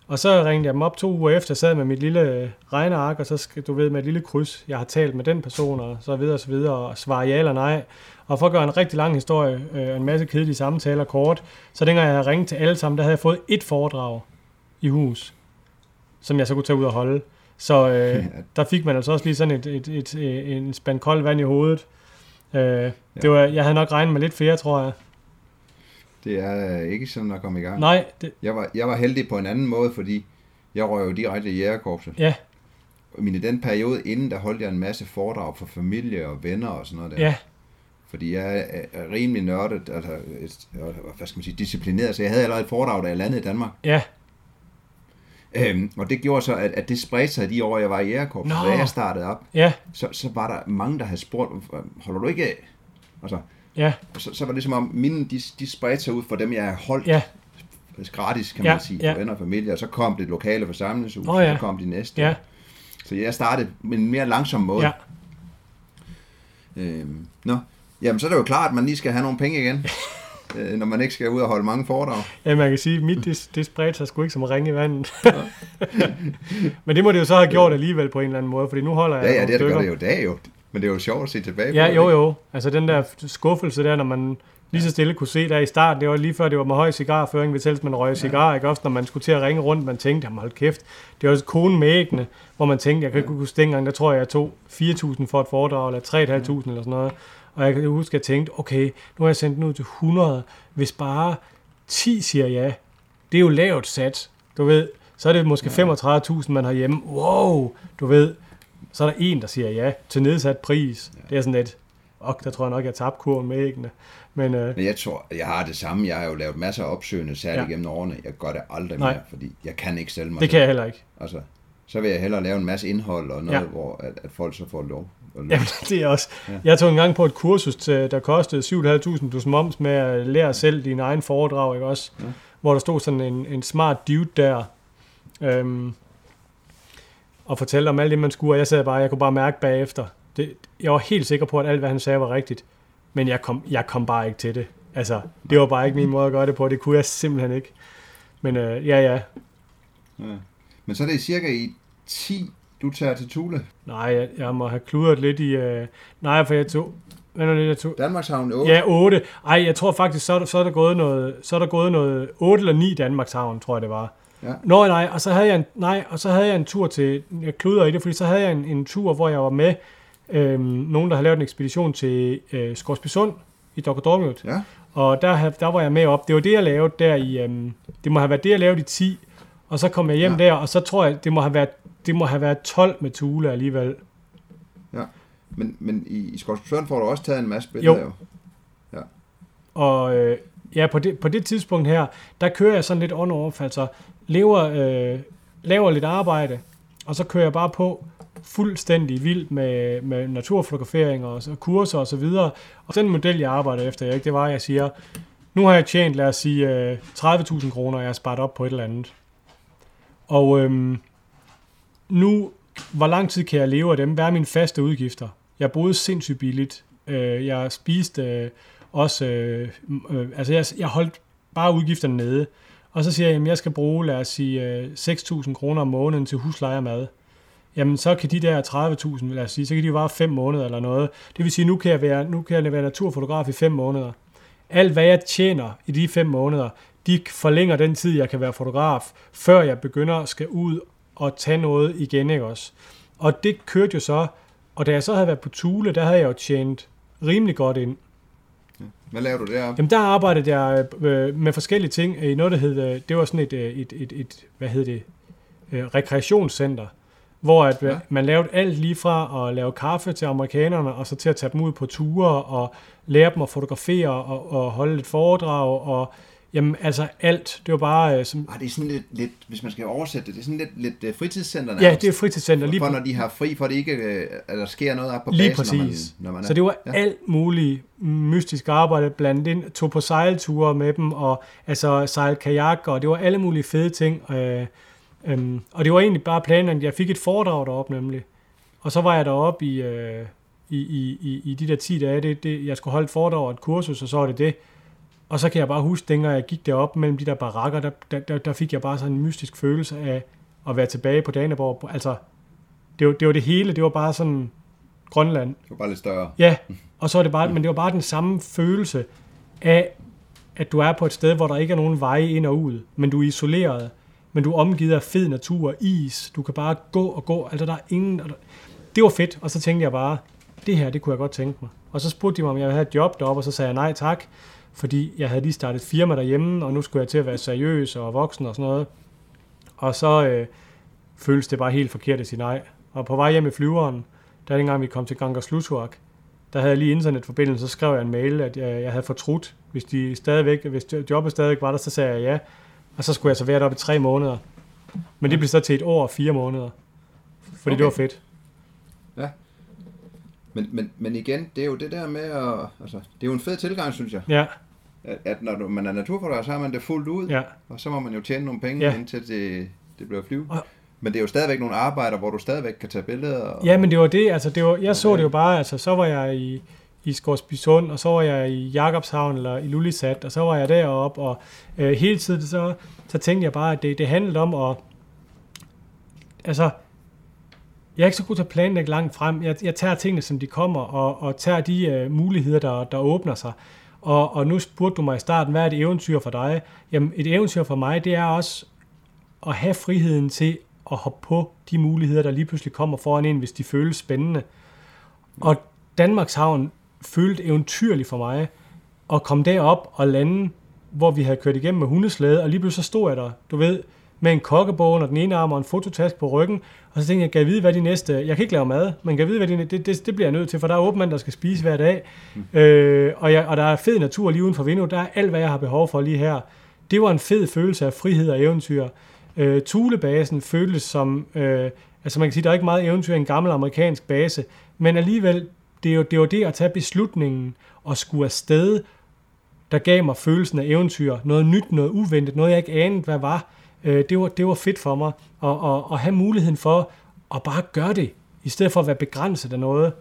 Og så ringede jeg dem op to uger efter, sad med mit lille øh, regneark, og så du ved med et lille kryds, jeg har talt med den person, og så videre og så videre, og svare ja eller nej. Og for at gøre en rigtig lang historie, øh, en masse kedelige samtaler kort, så dengang jeg ringede til alle sammen, der havde jeg fået et foredrag i hus, som jeg så kunne tage ud og holde. Så øh, der fik man altså også lige sådan et, et, et, et, en spand koldt vand i hovedet. Øh, det var, jeg havde nok regnet med lidt flere, tror jeg. Det er øh, ikke sådan at komme i gang. Nej, det, Jeg var, jeg var heldig på en anden måde, fordi jeg røg jo direkte i jægerkorpset. ja, Men i den periode inden, der holdt jeg en masse foredrag for familie og venner og sådan noget der. ja, Fordi jeg er, rimelig nørdet, altså, hvad skal man sige, disciplineret, så jeg havde allerede et foredrag, da jeg landede i Danmark. ja, Øhm, og det gjorde så, at, at det spredte sig de år, jeg var i jægerkorpset. Nå. Da jeg startede op, ja, så, så var der mange, der havde spurgt, holder du ikke af? Altså, ja, så, så var det som om, mine, de, de spredte sig ud for dem, jeg har holdt ja, gratis, kan Ja, man sige, for ja. venner og familie, og så kom det lokale forsamlingshus, Åh, ja. så kom de næste. ja, Så jeg startede med en mere langsom måde. ja. Øhm, nå, jamen så er det jo klart, at man lige skal have nogle penge igen, øh, når man ikke skal ud og holde mange foredrag. Ja, man kan sige, at mit det, det spredte sig sgu ikke som ringe i vandet. Men det må det jo så have gjort alligevel på en eller anden måde, fordi nu holder jeg Ja, ja, det, det gør det jo i dag jo. Men det er jo sjovt at se tilbage Ja, på. jo ikke? jo. Altså den der skuffelse der, når man lige så stille kunne se der i starten, det var lige før det var med høj cigarføring, hvis helst man røg cigar, ikke? Også når man skulle til at ringe rundt, man tænkte, jamen hold kæft, det var også konen med æggene, hvor man tænkte, jeg kan ikke huske dengang, der tror jeg, jeg tog 4.000 for et foredrag, eller 3.500 eller sådan noget. Og jeg kan huske, at jeg tænkte, okay, nu har jeg sendt den ud til 100, hvis bare 10 siger ja, det er jo lavt sat, du ved, så er det måske 35.000, man har hjemme. Wow, du ved, så er der en, der siger ja til nedsat pris. Ja. Det er sådan lidt, og der tror jeg nok, jeg tabte kurven med æggene. Men øh, Men jeg tror, jeg har det samme. Jeg har jo lavet masser af opsøgende, særligt Ja. gennem årene. Jeg gør det aldrig Nej. mere, fordi jeg kan ikke sælge mig det kan jeg heller ikke. Altså, så vil jeg hellere lave en masse indhold og noget, ja. hvor at, at folk så får lov. Jamen, det er også. Ja. Jeg tog engang på et kursus, der kostede 7.500 plus moms med at lære selv din egen foredrag, ikke også? Ja. Hvor der stod sådan en, en smart dude der, øhm, og fortalte om alt det, man skulle, og jeg sad bare, jeg kunne bare mærke bagefter. Det, jeg var helt sikker på, at alt, hvad han sagde, var rigtigt. Men jeg kom, jeg kom bare ikke til det. Altså, det var bare ikke min måde at gøre det på. Det kunne jeg simpelthen ikke. Men øh, ja, ja. Ja. Men så er det cirka i 10, du tager til Tule. Nej, jeg, jeg må have kludret lidt i... Øh, nej, for jeg tog... Hvad er det, jeg tog? Danmarkshavn 8. Ja, 8. Ej, jeg tror faktisk, så er, der, så er der gået noget, så er der gået noget 8 eller 9 Danmarkshavn, tror jeg det var. Ja. Nå, nej, og så havde jeg en, nej, og så havde jeg en tur til, jeg kluder i det, fordi så havde jeg en, en tur, hvor jeg var med øhm, nogen, der har lavet en ekspedition til øh, Skorsbysund i. Dormut. Ja. Og der, der var jeg med op. Det var det, jeg lavede der i... Øhm, det må have været det, jeg lavede i 10. Og så kom jeg hjem ja. der, og så tror jeg, det må have været, det må have været 12 med Thule alligevel. Men, men i, i Skorsbysund får du også taget en masse billeder. Jo. jo. Og øh, ja, på det, på det tidspunkt her, der kører jeg sådan lidt on off, altså lever, øh, laver lidt arbejde, og så kører jeg bare på fuldstændig vildt med, med naturfotografering og så kurser og så videre. Og den model, jeg arbejder efter, ikke, det var, at jeg siger, nu har jeg tjent, lad os sige, øh, 30.000 kroner, og jeg har sparet op på et eller andet. Og øhm, nu, hvor lang tid kan jeg leve af dem? Hvad er mine faste udgifter? Jeg boede sindssygt billigt. Øh, jeg spiste øh, også, øh, øh, altså jeg, jeg holdt bare udgifterne nede. Og så siger jeg, at jeg skal bruge, lad os sige, øh, 6.000 kroner om måneden til husleje og mad. Jamen, så kan de der 30.000, lad os sige, så kan de jo være 5 måneder eller noget. Det vil sige, nu kan jeg være, nu kan jeg være naturfotograf i 5 måneder. Alt, hvad jeg tjener i de 5 måneder, de forlænger den tid, jeg kan være fotograf, før jeg begynder at skal ud og tage noget igen, ikke også? Og det kørte jo så, og da jeg så havde været på Thule, der havde jeg jo tjent rimelig godt ind. Hvad laver du deroppe? Jamen der arbejdede jeg øh, med forskellige ting i noget, der hed, det var sådan et, øh, et, et, et hvad hed det, øh, rekreationscenter, hvor at, ja. man lavede alt lige fra at lave kaffe til amerikanerne, og så til at tage dem ud på ture, og lære dem at fotografere, og, og holde et foredrag, og jamen altså alt, det var bare, øh, som, Ah, det er sådan lidt, lidt, hvis man skal oversætte det, det er sådan lidt, lidt uh, fritidscenter ja, det er fritidscenter lige for, når de har fri, for det ikke, øh, at der sker noget op på Lige basen, når man, præcis. når man er. Så det var Ja. alt muligt mystisk arbejde blandt ind, tog på sejlture med dem, og altså sejl kajak, og det var alle mulige fede ting. Øh, øhm, og det var egentlig bare planen, at jeg fik et foredrag deroppe nemlig. Og så var jeg deroppe i, øh, i, i, i, i de der 10 dage, det, det, jeg skulle holde et foredrag og et kursus, og så var det det. Og så kan jeg bare huske, dengang jeg gik derop mellem de der barakker, der, der, der, der fik jeg bare sådan en mystisk følelse af at være tilbage på Daneborg. Altså, det var, det var det hele, det var bare sådan Grønland. Det var bare lidt større. Ja, og så er det bare, men det var bare den samme følelse af, at du er på et sted, hvor der ikke er nogen veje ind og ud, men du er isoleret, men du er omgivet af fed natur, is, du kan bare gå og gå, altså der er ingen, der- det var fedt, og så tænkte jeg bare, det her, det kunne jeg godt tænke mig. Og så spurgte de mig, om jeg ville have et job deroppe, og så sagde jeg nej tak, fordi jeg havde lige startet et firma derhjemme, og nu skulle jeg til at være seriøs og voksen og sådan noget. Og så øh, føltes det bare helt forkert at sige nej. Og på vej hjem i flyveren, der dengang vi kom til Gangar Slutuak, der havde jeg lige internetforbindelse, så skrev jeg en mail, at jeg, jeg havde fortrudt, hvis, de stadigvæk, hvis jobbet stadigvæk var der, så sagde jeg ja. Og så skulle jeg så være deroppe i tre måneder. Men det blev så til et år og fire måneder. Fordi okay. det var fedt. Men, men, men igen, det er jo det der med at... Altså, det er jo en fed tilgang, synes jeg. Ja, At, at når du, man er naturfotograf, så har man det fuldt ud. ja. Og så må man jo tjene nogle penge, Ja. indtil det, det bliver flyve. Og- Men det er jo stadigvæk nogle arbejder, hvor du stadigvæk kan tage billeder. Og, Ja, men det var det, altså det var, jeg så det jo bare, altså så var jeg i, i Skorsbysund, og så var jeg i Jakobshavn eller i Lulisat, og så var jeg deroppe, og øh, hele tiden så, så tænkte jeg bare, at det, det handlede om at, altså, jeg er ikke så god til at planlægge langt frem. Jeg, jeg tager tingene, som de kommer, og, og tager de øh, muligheder, der, der åbner sig. Og, og nu spurgte du mig i starten, hvad er et eventyr for dig? Jamen, et eventyr for mig, det er også at have friheden til at hoppe på de muligheder, der lige pludselig kommer foran en, hvis de føles spændende. Og Danmarks Havn følte eventyrligt for mig at komme derop og lande, hvor vi havde kørt igennem med hundeslæde, og lige pludselig så stod jeg der, du ved, med en kokkebog under den ene arm og en fototask på ryggen, og så tænkte jeg, kan jeg vide, hvad de næste... Jeg kan ikke lave mad, men kan jeg vide, hvad de, det, det, det bliver jeg nødt til, for der er åbenmand, der skal spise hver dag. Mm. Øh, og, jeg, og der er fed natur lige uden for vinduet. Der er alt, hvad jeg har behov for lige her. Det var en fed følelse af frihed og eventyr. Øh, Thulebasen føltes som... Øh, altså man kan sige, der er ikke meget eventyr i en gammel amerikansk base, men alligevel, det er jo det, var det at tage beslutningen og skulle afsted, der gav mig følelsen af eventyr. Noget nyt, noget uventet, noget jeg ikke anede, hvad var. Øh, det, var det var fedt for mig at, at, at have muligheden for at bare gøre det, i stedet for at være begrænset af noget.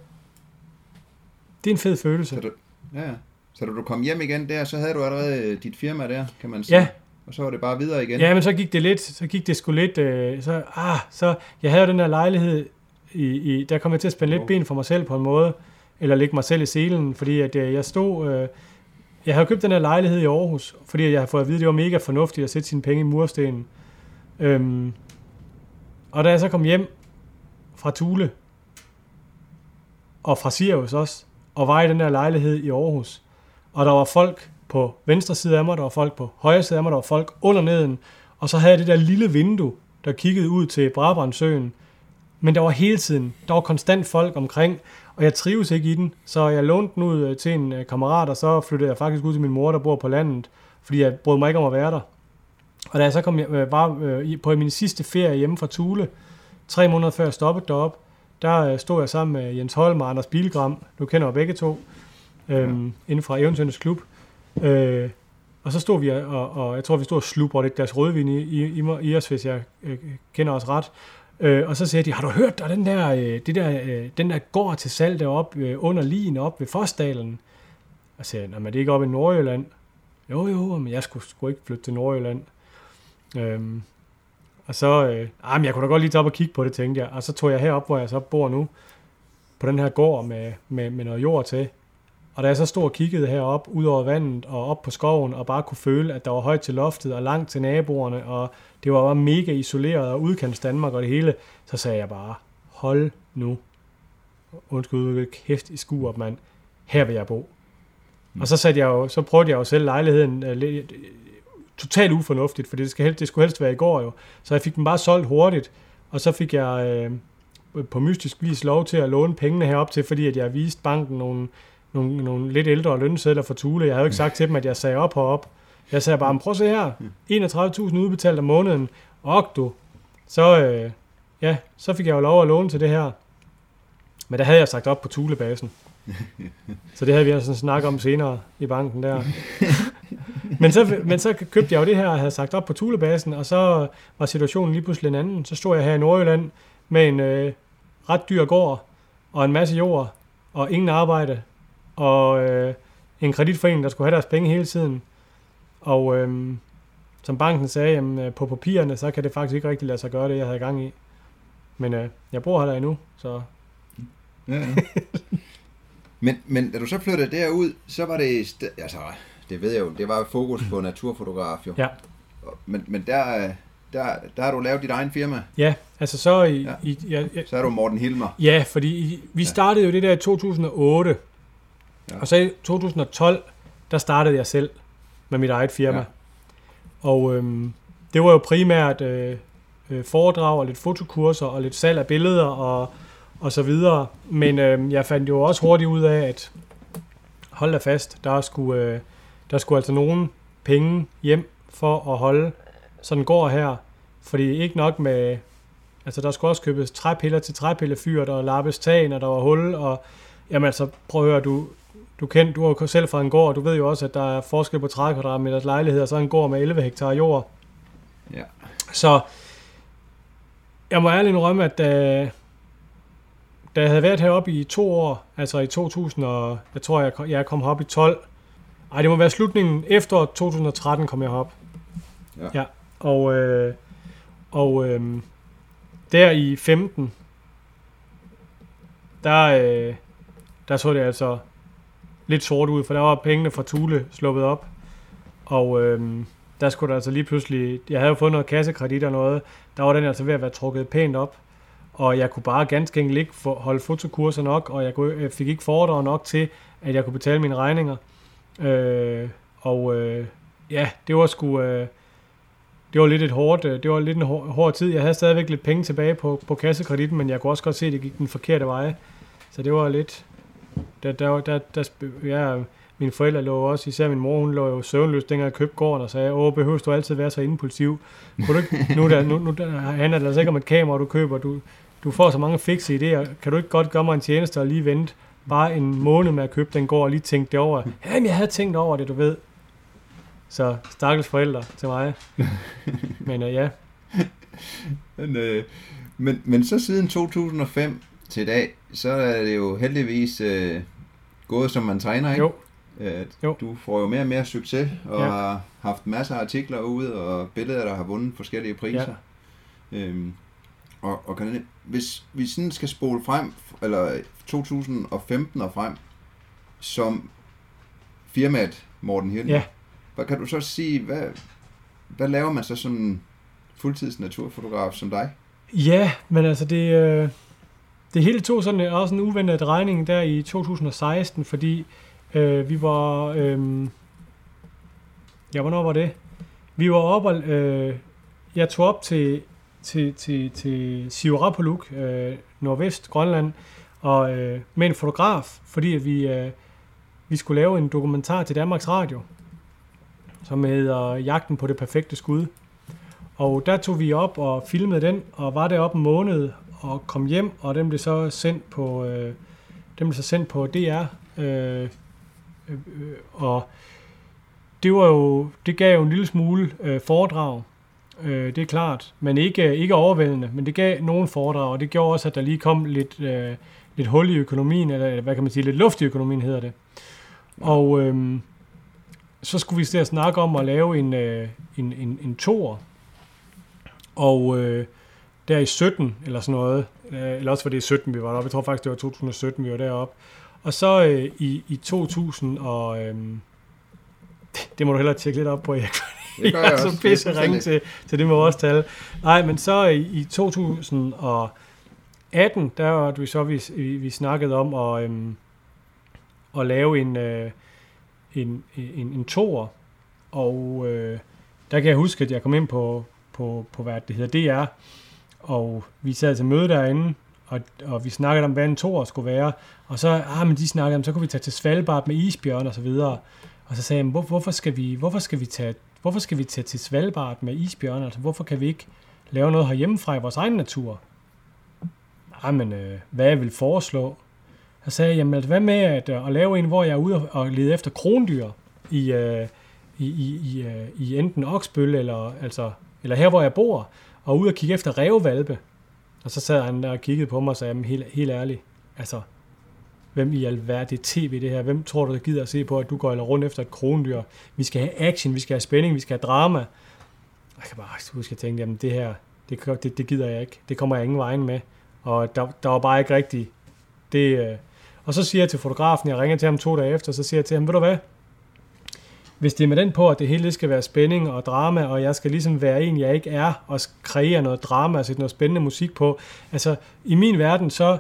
Det er en fed følelse. Så du, ja, så da du kom hjem igen der, så havde du allerede dit firma der, kan man sige. Ja. Og så var det bare videre igen. Ja, men så gik det lidt, så gik det sgu lidt, øh, så, ah, så, jeg havde jo den her lejlighed, i, i, der kom jeg til at spænde lidt ben for mig selv på en måde, eller lægge mig selv i selen, fordi at øh, jeg stod... Øh, jeg havde købt den her lejlighed i Aarhus, fordi jeg har fået at vide, at det var mega fornuftigt at sætte sine penge i murstenen. Øhm, og da jeg så kom hjem fra Tule, og fra Sirius også, og var i den der lejlighed i Aarhus, og der var folk på venstre side af mig, der var folk på højre side af mig, der var folk under neden, og så havde jeg det der lille vindue, der kiggede ud til Brabrandsøen, men der var hele tiden, der var konstant folk omkring, og jeg trives ikke i den, så jeg lånte den ud øh, til en øh, kammerat, og så flyttede jeg faktisk ud til min mor, der bor på landet, fordi jeg brød mig ikke om at være der. Og da jeg så kom, jeg øh, var på min sidste ferie hjemme fra Tule, tre måneder før jeg stoppede derop, der stod jeg sammen med Jens Holm og Anders Bilgram, du kender jo begge to, øhm, inden fra Eventyrens Klub. Øh, og så stod vi, og, og jeg tror, vi stod og slubrede glas rødvin i, i, i, i os, hvis jeg øh, kender os ret. Øh, og så siger de, har du hørt, der den der, øh, det der, øh, den der går til salg deroppe øh, under ligen op ved Forsdalen? Og siger nej, men det er ikke oppe i Nordjylland. Jo, jo, men jeg skulle, skulle ikke flytte til Nordjylland. Øhm, og så, øh, ah, men jeg kunne da godt lige tage op og kigge på det, tænkte jeg. Og så tog jeg herop, hvor jeg så bor nu, på den her gård med, med, med noget jord til. Og da jeg så stod og kiggede herop ud over vandet og op på skoven, og bare kunne føle, at der var højt til loftet og langt til naboerne, og det var bare mega isoleret og udkants Danmark og det hele, så sagde jeg bare, hold nu, undskyld, kæft i skuer, mand, her vil jeg bo. Mm. Og så, satte jeg jo, så prøvede jeg jo selv lejligheden lidt, totalt ufornuftigt, for det, skal helst, det skulle helst være i går jo. Så jeg fik den bare solgt hurtigt, og så fik jeg uh, på mystisk vis lov til at låne pengene herop til, fordi at jeg viste banken nogle, nogle, nogle lidt ældre lønsedler for Tule. Jeg havde jo ikke sagt til dem, at jeg sagde op herop. Jeg sagde bare, prøv at se her, 31.000 udbetalt om måneden, og du, så, øh, ja, så fik jeg jo lov at låne til det her. Men der havde jeg sagt op på Tulebasen. Så det havde vi altså snakket om senere i banken der. men, så, men så købte jeg jo det her, og havde sagt op på Tulebasen, og så var situationen lige pludselig en anden. Så stod jeg her i Nordjylland med en øh, ret dyr gård, og en masse jord, og ingen arbejde, og øh, en kreditforening, der skulle have deres penge hele tiden. Og øhm, som banken sagde, jamen, øh, på papirerne, så kan det faktisk ikke rigtig lade sig gøre det, jeg havde gang i. Men øh, jeg bor her der endnu, så... Ja, ja. men, men da du så flyttede derud, så var det... Altså, det ved jeg jo, det var fokus på naturfotograf jo. Ja. Men, men der, der, der har du lavet dit egen firma. Ja, altså så i... Ja. i ja, ja, så er du Morten Hilmer. Ja, fordi i, vi startede jo det der i 2008. Ja. Og så i 2012, der startede jeg selv med mit eget firma. Ja. Og øhm, det var jo primært øh, øh, foredrag og lidt fotokurser og lidt salg af billeder og, og så videre. Men øh, jeg fandt jo også hurtigt ud af, at hold da fast, der skulle, øh, der skulle altså nogen penge hjem for at holde sådan går her. Fordi ikke nok med, altså der skulle også købes træpiller til træpillefyr, der lappes tag, når der var hul, og jamen altså, prøv at høre, du, du, kend, du har selv fra en gård, og du ved jo også, at der er forskel på 30 kvadratmeters lejlighed, og så en gård med 11 hektar jord. Ja. Så jeg må ærligt rømme, at da, da jeg havde været heroppe i to år, altså i 2000, og jeg tror, jeg, jeg kom herop i 12, ej, det må være slutningen efter 2013 kom jeg herop. Ja. ja. Og, øh, og øh, der i 15, der, øh, der så det altså lidt sort ud, for der var pengene fra Tule sluppet op. Og øh, der skulle der altså lige pludselig, jeg havde jo fået noget kassekredit og noget, der var den altså ved at være trukket pænt op. Og jeg kunne bare ganske enkelt ikke for, holde fotokurser nok, og jeg, kunne, jeg fik ikke foredrag nok til, at jeg kunne betale mine regninger. Øh, og øh, ja, det var sgu... Øh, det var lidt et hårdt, øh, det var lidt en hård, hård tid. Jeg havde stadigvæk lidt penge tilbage på, på kassekreditten, men jeg kunne også godt se, at det gik den forkerte vej. Så det var lidt, der, der, der, der, ja, mine forældre lå også, især min mor, hun lå jo søvnløs, dengang jeg købte gården, og sagde, åh, behøver du altid være så impulsiv? Kunne du ikke, nu, der, nu, nu der handler det altså ikke om et kamera, du køber, du, du får så mange fikse idéer, kan du ikke godt gøre mig en tjeneste og lige vente bare en måned med at købe den gård og lige tænke det over? Jamen, jeg havde tænkt over det, du ved. Så stakkels forældre til mig. Men øh, ja. Men, øh, men, men så siden 2005, til i dag, så er det jo heldigvis øh, gået, som man træner, ikke? Jo. At jo. Du får jo mere og mere succes, og ja. har haft masser af artikler ude, og billeder, der har vundet forskellige priser. Ja. Øhm, Og, og kan, hvis vi sådan skal spole frem, eller 2015 og frem, som firmaet Morten Hirten, Ja. hvad kan du så sige, hvad, hvad laver man så som fuldtids naturfotograf som dig? Ja, men altså det, øh, det hele tog sådan øh, også en uventet regning der i 2016, fordi øh, vi var... Øh, ja, hvornår var det? Vi var oppe og... Øh, jeg tog op til, til, til, til Siurapoluk, øh, nordvest Grønland, og øh, med en fotograf, fordi at vi, øh, vi skulle lave en dokumentar til Danmarks Radio, som hedder Jagten på det perfekte skud. Og der tog vi op og filmede den, og var deroppe en måned, og kom hjem, og den blev så sendt på, øh, den blev så sendt på DR. Øh, øh, øh, og det var jo, det gav jo en lille smule øh, foredrag, øh, det er klart, men ikke, ikke overvældende, men det gav nogle foredrag, og det gjorde også, at der lige kom lidt, øh, lidt hul i økonomien, eller hvad kan man sige, lidt luft i økonomien hedder det. Og øh, så skulle vi til at snakke om at lave en, øh, en, en, en toer, og øh, der i 17 eller sådan noget, øh, eller også var det i 17, vi var deroppe. Jeg tror faktisk, det var 2017, vi var deroppe. Og så øh, i, i 2000 og... Øh, det må du hellere tjekke lidt op på, Erik. Det gør jeg jeg er så pisse Det ringe til, til det med vores tal. Nej, men så i, i 2018, der var vi så, vi, vi, vi snakkede om at, øhm, at lave en, øh, en, en, en toer, og øh, der kan jeg huske, at jeg kom ind på, på, på hvad det hedder, DR, og vi sad til møde derinde, og, og vi snakkede om, hvad en toer skulle være, og så, ah, men de snakkede om, så kunne vi tage til Svalbard med isbjørn og så videre, og så sagde jeg, hvor, hvorfor, skal vi, hvorfor, skal vi tage, hvorfor skal vi tage til Svalbard med isbjørn? Altså, hvorfor kan vi ikke lave noget herhjemmefra i vores egen natur? Nej, men øh, hvad jeg vil foreslå? Så sagde jeg, jamen, altså, hvad med at, øh, at lave en, hvor jeg er ude og, lede efter krondyr i, øh, i, i, i, øh, i enten Oksbøl eller, altså, eller her, hvor jeg bor, og ud og kigge efter rævevalpe. Og så sad han der og kiggede på mig og sagde, helt, helt ærligt, altså, hvem i alverden, er tv det her, hvem tror du, der gider at se på, at du går rundt efter et krondyr? Vi skal have action, vi skal have spænding, vi skal have drama. Jeg kan bare huske, at jeg tænkte, jamen det her, det, det, det gider jeg ikke. Det kommer jeg ingen vejen med. Og der, der var bare ikke rigtigt det... Øh. Og så siger jeg til fotografen, jeg ringer til ham to dage efter, så siger jeg til ham, ved du hvad? Hvis det er med den på, at det hele skal være spænding og drama, og jeg skal ligesom være en, jeg ikke er, og kreere noget drama og sætte noget spændende musik på. Altså, i min verden, så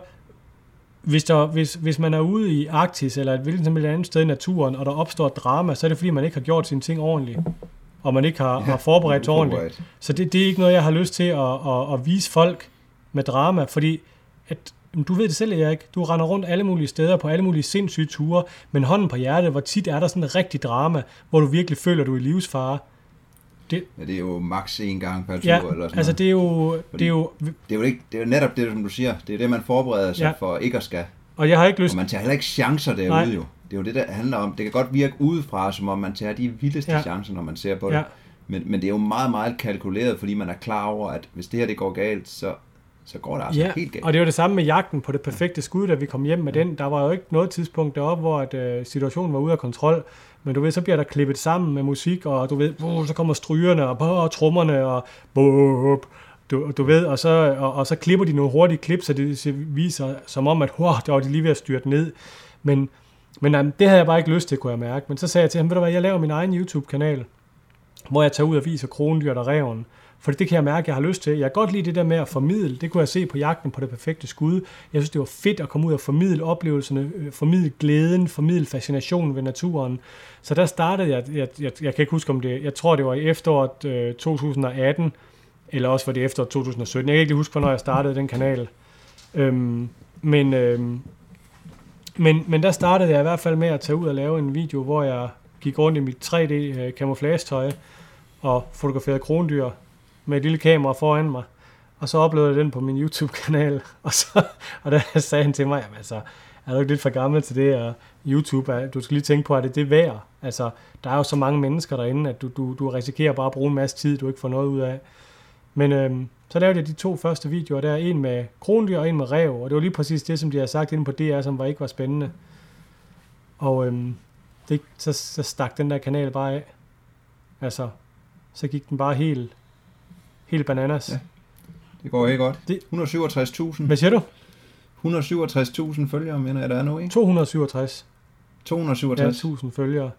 hvis, der, hvis, hvis man er ude i Arktis eller et hvilket som helst andet sted i naturen, og der opstår drama, så er det fordi, man ikke har gjort sine ting ordentligt. Og man ikke har, ja, har forberedt sig ordentligt. Så det, det er ikke noget, jeg har lyst til at, at, at vise folk med drama, fordi at, du ved det selv, Erik. Du render rundt alle mulige steder på alle mulige sindssyge ture, men hånden på hjertet, hvor tit er der sådan en rigtig drama, hvor du virkelig føler, du er i livsfare. Det, Ja, det er jo maks en gang per tur, ja, eller sådan altså noget. det er jo, det er jo, Det er jo ikke, det er jo netop det, som du siger. Det er det, man forbereder sig Ja. for ikke at skal. og jeg har ikke lyst, Og man tager heller ikke chancer derude Nej. Jo. Det er jo det, der handler om. Det kan godt virke udefra, som om man tager de vildeste ja. chancer, når man ser på det. Ja. Men, men det er jo meget, meget kalkuleret, fordi man er klar over, at hvis det her det går galt, så, så går det altså Ja, helt galt. og det var det samme med jagten på det perfekte skud, da vi kom hjem med den. Der var jo ikke noget tidspunkt deroppe, hvor at, øh, situationen var ude af kontrol. Men du ved, så bliver der klippet sammen med musik, og du ved, uh, så kommer strygerne og, og trommerne og bup, du, du ved, og så, og, og så klipper de nogle hurtige klip, så det viser som om, at wow, der var de lige ved at styrte ned. Men, men jamen, det havde jeg bare ikke lyst til, kunne jeg mærke. Men så sagde jeg til ham, ved du hvad, jeg laver min egen YouTube-kanal, hvor jeg tager ud og viser krondyr og reven. For det kan jeg mærke, jeg har lyst til. Jeg kan godt lide det der med at formidle. Det kunne jeg se på jagten på det perfekte skud. Jeg synes, det var fedt at komme ud og formidle oplevelserne, øh, formidle glæden, formidle fascinationen ved naturen. Så der startede jeg, jeg, jeg, jeg kan ikke huske om det, jeg tror det var i efteråret øh, 2018, eller også var det efteråret 2017. Jeg kan ikke lige huske, hvornår jeg startede den kanal. Øhm, men, øhm, men, men der startede jeg i hvert fald med at tage ud og lave en video, hvor jeg gik rundt i mit 3D øh, og fotograferede krondyr med et lille kamera foran mig. Og så uploadede jeg den på min YouTube-kanal. Og, så, og der sagde han til mig, jamen altså, er du ikke lidt for gammel til det? Og YouTube, er, du skal lige tænke på, at det er det værd. Altså, der er jo så mange mennesker derinde, at du, du, du risikerer bare at bruge en masse tid, du ikke får noget ud af. Men øhm, så lavede jeg de to første videoer der, en med krondyr og en med rev, og det var lige præcis det, som de havde sagt inde på DR, som var ikke var spændende. Og øhm, det, så, så stak den der kanal bare af. Altså, så gik den bare helt, helt bananas. Ja. Det går ikke godt. Det- 167.000. Hvad siger du? 167.000 følgere, mener jeg, der er nu, ikke? 267 ja, 267. 1000 følgere.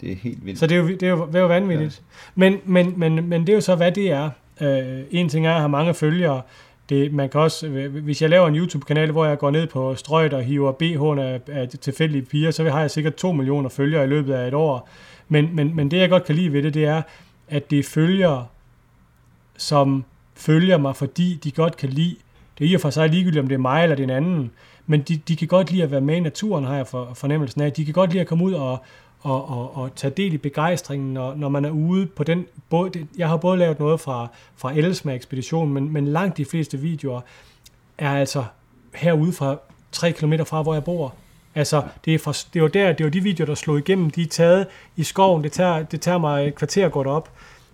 Det er helt vildt. Så det er jo, det er jo, det er jo vanvittigt. Ja. Men, men, men, men det er jo så, hvad det er. Øh, en ting er at have mange følgere. Det, man kan også, hvis jeg laver en YouTube-kanal, hvor jeg går ned på strøget og hiver BH'en af, af tilfældige piger, så har jeg sikkert 2 millioner følgere i løbet af et år. Men, men, men det, jeg godt kan lide ved det, det er, at det er følgere, som følger mig, fordi de godt kan lide, det er i og for sig ligegyldigt, om det er mig eller den anden, men de, de kan godt lide at være med i naturen, har jeg for, fornemmelsen af. De kan godt lide at komme ud og, og, og, og tage del i begejstringen, når, når man er ude på den både, Jeg har både lavet noget fra, fra Elsma ekspedition, men, men langt de fleste videoer er altså herude fra 3 km fra, hvor jeg bor. Altså, det er, fra, det var der, det var de videoer, der slog igennem. De er taget i skoven. Det tager, det tager mig et kvarter at gå derop.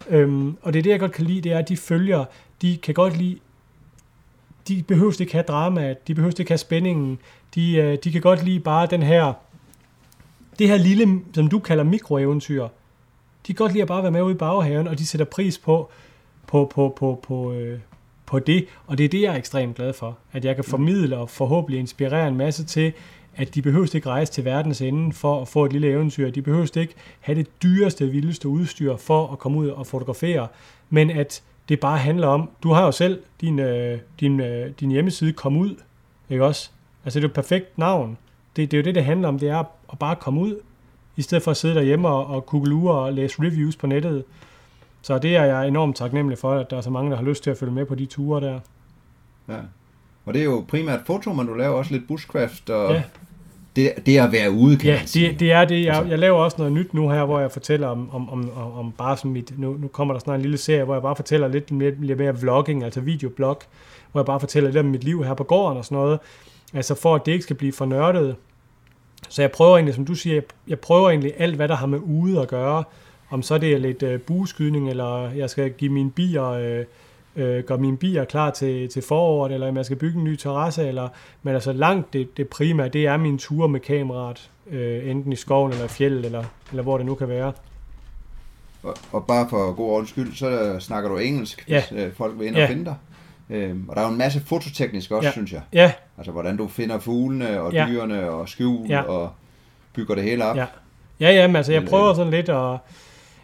Øhm, og det er det, jeg godt kan lide, det er, at de følger, de kan godt lide, de behøver ikke have drama, de behøver ikke have spændingen, de, øh, de kan godt lide bare den her, det her lille, som du kalder mikroeventyr. De kan godt lide at bare være med ude i baghaven, og de sætter pris på, på, på, på, på, øh, på det, og det er det, jeg er ekstremt glad for, at jeg kan formidle og forhåbentlig inspirere en masse til, at de behøver ikke rejse til verdens ende for at få et lille eventyr. De behøver ikke have det dyreste, vildeste udstyr for at komme ud og fotografere, men at det bare handler om, du har jo selv din, øh, din, øh, din hjemmeside kom ud, ikke også? Altså det er jo et perfekt navn. Det, det er jo det, det handler om, det er at bare komme ud, i stedet for at sidde derhjemme og, og kugelure og læse reviews på nettet. Så det er jeg enormt taknemmelig for, at der er så mange, der har lyst til at følge med på de ture der. Ja. Og det er jo primært foto, men du laver også lidt bushcraft, og Ja. Det, det er at være ude, kan Ja, det, det er det. Jeg, Altså- jeg laver også noget nyt nu her, hvor jeg fortæller om, om, om, om, om bare sådan mit... Nu, nu kommer der snart en lille serie, hvor jeg bare fortæller lidt mere, lidt mere vlogging, altså videoblog, hvor jeg bare fortæller lidt om mit liv her på gården og sådan noget. Altså for at det ikke skal blive for nørdet. Så jeg prøver egentlig, som du siger, jeg, jeg prøver egentlig alt, hvad der har med ude at gøre. Om så det er lidt øh, bueskydning, eller jeg skal give mine bier... Øh, øh, gøre mine bier klar til, til foråret, eller om jeg skal bygge en ny terrasse, eller, men altså langt det, det primære, det er mine ture med kameraet, øh, enten i skoven eller i fjellet, eller, eller hvor det nu kan være. Og, og bare for god ordens skyld, så snakker du engelsk, Ja. hvis øh, folk vil ind Ja. og finde dig. Øhm, og der er jo en masse fototeknisk også, Ja. synes jeg. Ja, Altså, hvordan du finder fuglene og Ja. dyrene og skjul Ja. og bygger det hele op. Ja. ja, ja, men altså jeg prøver øh, sådan lidt, og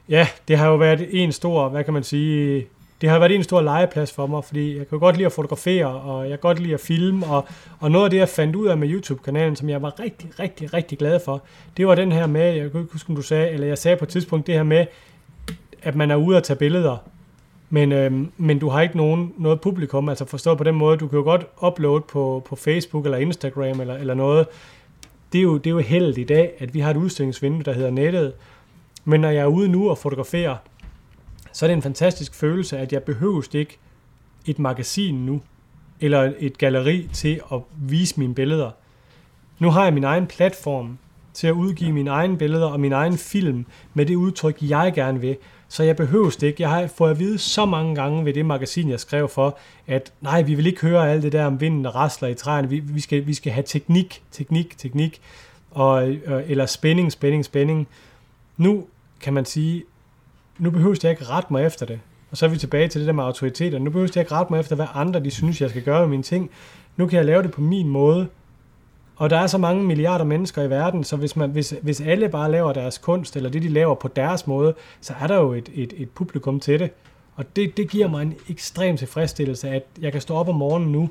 ja, det har jo været en stor, hvad kan man sige, det har været en stor legeplads for mig, fordi jeg kan godt lide at fotografere, og jeg kan godt lide at filme, og, og noget af det, jeg fandt ud af med YouTube-kanalen, som jeg var rigtig, rigtig, rigtig glad for, det var den her med, jeg kan ikke huske, om du sagde, eller jeg sagde på et tidspunkt det her med, at man er ude at tage billeder, men, øhm, men du har ikke nogen, noget publikum, altså forstået på den måde, du kan jo godt uploade på, på Facebook eller Instagram eller, eller noget. Det er, jo, det er jo heldigt i dag, at vi har et udstillingsvindue, der hedder nettet, men når jeg er ude nu og fotograferer, så er det en fantastisk følelse, at jeg behøves ikke et magasin nu, eller et galeri til at vise mine billeder. Nu har jeg min egen platform til at udgive mine egne billeder og min egen film med det udtryk, jeg gerne vil. Så jeg behøver det ikke. Jeg har fået at vide så mange gange ved det magasin, jeg skrev for, at nej, vi vil ikke høre alt det der om vinden, der rasler i træerne. Vi, vi, skal, vi skal have teknik, teknik, teknik, og, øh, eller spænding, spænding, spænding. Nu kan man sige, nu behøver jeg ikke rette mig efter det. Og så er vi tilbage til det der med autoriteter. Nu behøver jeg ikke rette mig efter, hvad andre de synes, jeg skal gøre med mine ting. Nu kan jeg lave det på min måde. Og der er så mange milliarder mennesker i verden, så hvis, man, hvis, hvis alle bare laver deres kunst, eller det de laver på deres måde, så er der jo et, et, et publikum til det. Og det, det giver mig en ekstrem tilfredsstillelse, at jeg kan stå op om morgenen nu,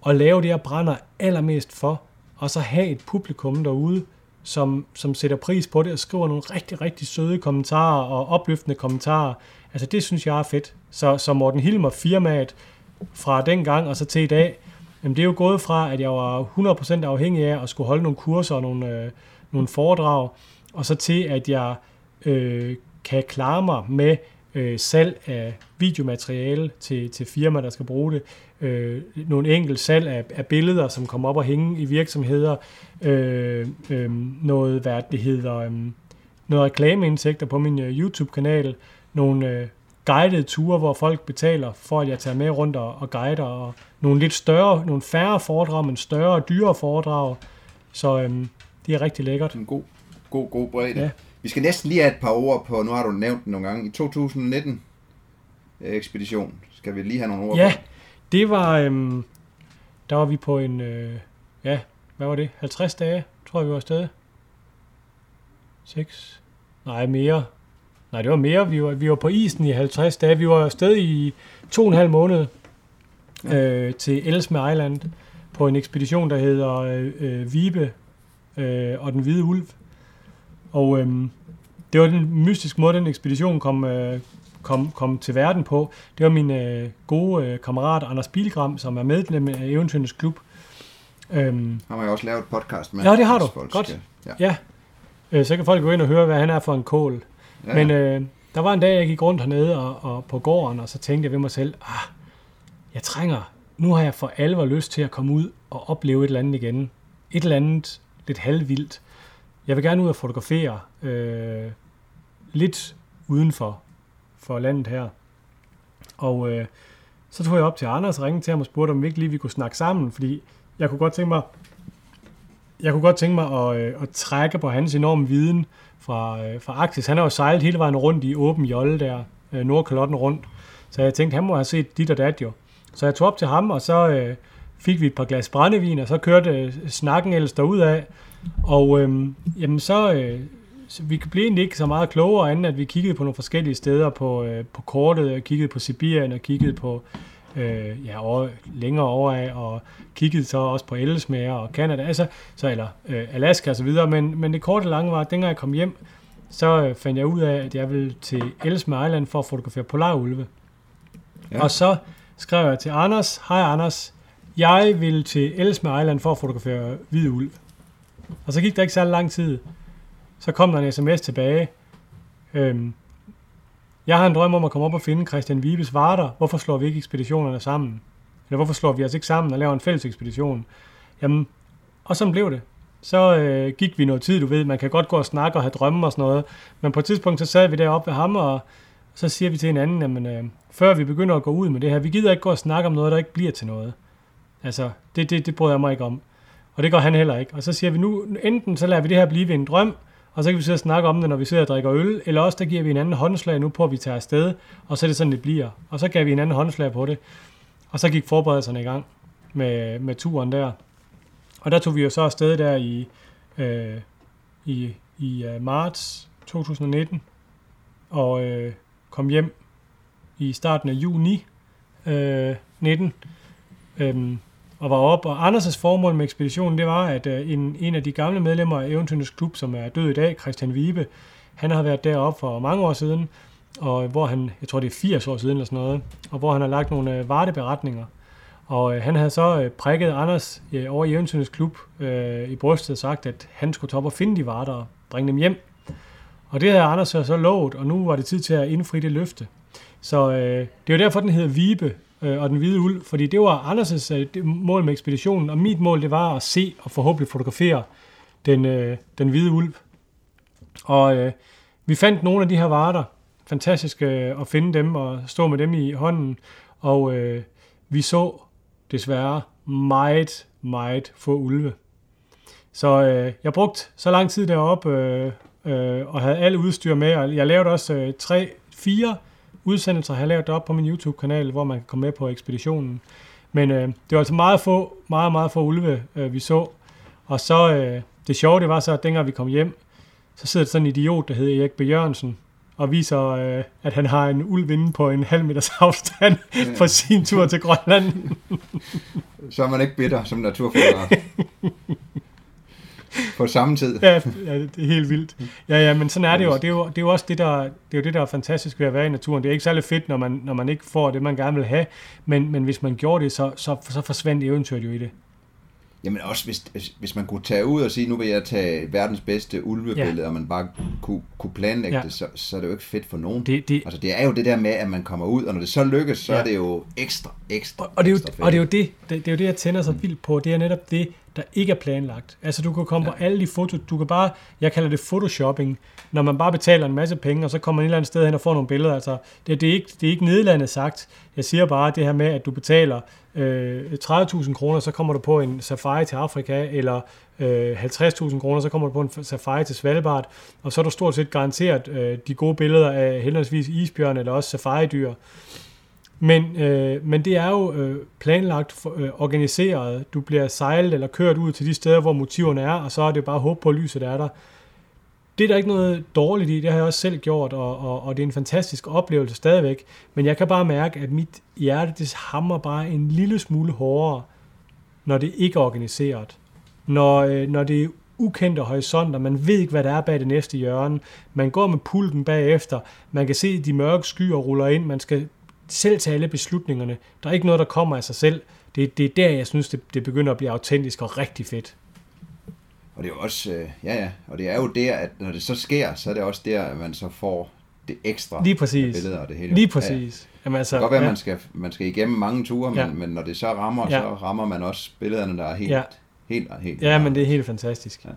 og lave det, jeg brænder allermest for, og så have et publikum derude, som, som sætter pris på det og skriver nogle rigtig, rigtig søde kommentarer og opløftende kommentarer. Altså det synes jeg er fedt. Så, så Morten Hilmer firmaet fra den gang og så til i dag, jamen det er jo gået fra, at jeg var 100% afhængig af at skulle holde nogle kurser og nogle, øh, nogle foredrag, og så til, at jeg øh, kan klare mig med øh, salg af videomateriale til, til firmaer, der skal bruge det. Øh, nogle enkelt salg af, af billeder, som kommer op og hænge i virksomheder. Øh, øh, noget, hvad det hedder, øh, noget reklameindtægter på min øh, YouTube-kanal. Nogle øh, guidede ture, hvor folk betaler for, at jeg tager med rundt og, og guider. Og nogle lidt større, nogle færre foredrag, men større og dyre foredrag. Så øh, det er rigtig lækkert. En god, god, god bredde. Ja. Vi skal næsten lige have et par ord på, nu har du nævnt den nogle gange, i 2019 øh, ekspedition, Skal vi lige have nogle ord Ja, på? Det var, øhm, der var vi på en, øh, ja, hvad var det, 50 dage, tror jeg, vi var afsted. 6, nej mere, nej det var mere, vi var, vi var på isen i 50 dage, vi var afsted i to og en halv måned øh, til Ellesmere Island på en ekspedition, der hedder øh, øh, Vibe øh, og den hvide ulv. Og øh, det var den mystiske måde, den ekspedition kom, øh, kom, kom til verden på. Det var min øh, gode øh, kammerat Anders Bilgram, som er medlem af Eventyrens Klub. Øhm, Har man jo også lavet et podcast med. Ja, det har du. folk Godt. skal- Ja. ja, øh, så kan folk gå ind og høre, hvad han er for en kål. Ja, Men øh, der var en dag, jeg gik rundt hernede og, og på gården, og så tænkte jeg ved mig selv, ah, jeg trænger, nu har jeg for alvor lyst til at komme ud og opleve et eller andet igen. Et eller andet lidt halvvildt. Jeg vil gerne ud og fotografere øh, lidt uden for, landet her. Og øh, så tog jeg op til Anders og ringede til ham og spurgte, om vi ikke lige vi kunne snakke sammen, fordi jeg kunne godt tænke mig, jeg kunne godt tænke mig at, øh, at trække på hans enorme viden fra, øh, fra Arktis. Han har jo sejlet hele vejen rundt i åben jolle der, øh, Nordkalotten rundt. Så jeg tænkte, han må have set dit og dat jo. Så jeg tog op til ham, og så øh, fik vi et par glas brændevin, og så kørte øh, snakken ellers derudad. Og øh, jamen så, øh, så vi blev egentlig ikke så meget klogere, anden at vi kiggede på nogle forskellige steder på, øh, på kortet, og kiggede på Sibirien, og kiggede på øh, ja, over, længere over af, og kiggede så også på Ellesmere og Canada, altså, så, eller øh, Alaska og så videre, men, men det korte lange var, at dengang jeg kom hjem, så øh, fandt jeg ud af, at jeg ville til Ellesmere Island for at fotografere polarulve. Ja. Og så skrev jeg til Anders, hej Anders, jeg vil til Ellesmere Island for at fotografere hvid ulv. Og så gik der ikke så lang tid. Så kom der en sms tilbage. Øhm, jeg har en drøm om at komme op og finde Christian Vibes Varder. Hvorfor slår vi ikke ekspeditionerne sammen? Eller hvorfor slår vi os ikke sammen og laver en fælles ekspedition? Jamen, og sådan blev det. Så øh, gik vi noget tid, du ved. Man kan godt gå og snakke og have drømme og sådan noget. Men på et tidspunkt, så sad vi deroppe ved ham, og så siger vi til hinanden, jamen, øh, før vi begynder at gå ud med det her, vi gider ikke gå og snakke om noget, der ikke bliver til noget. Altså, det, det, det bryder jeg mig ikke om. Og det gør han heller ikke. Og så siger vi nu, enten så lader vi det her blive ved en drøm, og så kan vi sidde og snakke om det, når vi sidder og drikker øl, eller også der giver vi en anden håndslag nu på, at vi tager afsted, og så er det sådan, det bliver. Og så gav vi en anden håndslag på det. Og så gik forberedelserne i gang med, med turen der. Og der tog vi jo så afsted der i, øh, i, i uh, marts 2019, og øh, kom hjem i starten af juni øh, 19, øhm, og var op. Og Anders' formål med ekspeditionen, det var, at øh, en, en af de gamle medlemmer af Eventyrens Klub, som er død i dag, Christian Vibe, han har været deroppe for mange år siden, og hvor han, jeg tror det er 80 år siden eller sådan noget, og hvor han har lagt nogle øh, varteberetninger. Og øh, han havde så øh, prikket Anders øh, over i Eventyrens Klub øh, i brystet og sagt, at han skulle tage op og finde de varter og bringe dem hjem. Og det havde Anders så, så lovet, og nu var det tid til at indfri det løfte. Så øh, det er jo derfor, den hedder Vibe øh, og den hvide ulv, fordi det var Anders' øh, mål med ekspeditionen, og mit mål det var at se og forhåbentlig fotografere den, øh, den hvide ulv. Og øh, vi fandt nogle af de her varter, fantastisk øh, at finde dem og stå med dem i hånden, og øh, vi så desværre meget, meget få ulve. Så øh, jeg brugte så lang tid deroppe øh, øh, og havde alt udstyr med, og jeg lavede også øh, tre, fire udsendelser, har jeg lavet op på min YouTube-kanal, hvor man kan komme med på ekspeditionen. Men øh, det var altså meget få, meget, meget få ulve, øh, vi så. Og så, øh, det sjove, det var så, at dengang vi kom hjem, så sidder der sådan en idiot, der hedder Erik B. Jørgensen, og viser, øh, at han har en ulv inde på en halv meters afstand på sin tur til Grønland. Så er man ikke bitter som naturfotograf. På samme tid. ja, ja, det er helt vildt. Ja, ja, men sådan er det jo. og Det er jo, det er jo også det der, det er jo det, der er fantastisk ved at være i naturen. Det er ikke særlig fedt, når man, når man ikke får det, man gerne vil have, men, men hvis man gjorde det, så, så, så forsvandt eventyret jo i det. Jamen også, hvis, hvis man kunne tage ud og sige, nu vil jeg tage verdens bedste ulvebillede, Ja. og man bare kunne, kunne planlægge Ja. det, så, så er det jo ikke fedt for nogen. det, det Altså det er jo det der med, at man kommer ud, og når det så lykkes, så Ja. er det jo ekstra, ekstra, og, og, det er jo, ekstra fedt. og det er jo det, det, det er jo det, jeg tænder så vildt på. Det er netop det, der ikke er planlagt. Altså du kan komme ja. på alle de fotos, du kan bare, jeg kalder det photoshopping, når man bare betaler en masse penge, og så kommer man et eller andet sted hen og får nogle billeder. Altså, det, det, er ikke, det er ikke nedlandet sagt. Jeg siger bare det her med, at du betaler øh, 30.000 kroner, så kommer du på en safari til Afrika, eller øh, 50.000 kroner, så kommer du på en safari til Svalbard, og så er du stort set garanteret øh, de gode billeder af henholdsvis isbjørn eller også safari-dyr. Men, øh, men det er jo øh, planlagt, for, øh, organiseret. Du bliver sejlet eller kørt ud til de steder, hvor motiverne er, og så er det bare håb på, at lyset er der. Det er der ikke noget dårligt i, det har jeg også selv gjort, og, og, og det er en fantastisk oplevelse stadigvæk. Men jeg kan bare mærke, at mit hjerte, det hammer bare en lille smule hårdere, når det ikke er organiseret. Når, øh, når det er ukendte horisonter, man ved ikke, hvad der er bag det næste hjørne. Man går med pulten bagefter, man kan se de mørke skyer ruller ind, man skal selv tage alle beslutningerne. Der er ikke noget, der kommer af sig selv. Det, det er der, jeg synes, det, det begynder at blive autentisk og rigtig fedt. Og det er jo også, øh, ja ja, og det er jo der, at når det så sker, så er det også der, at man så får det ekstra Lige præcis. billeder og det hele. Lige præcis. Ja. Jamen, altså, Det kan godt være, ja. man skal, man skal igennem mange ture, men, Ja. men når det så rammer, Ja. så rammer man også billederne, der er helt, Ja. helt, helt Ja, men det er helt fantastisk. Ja.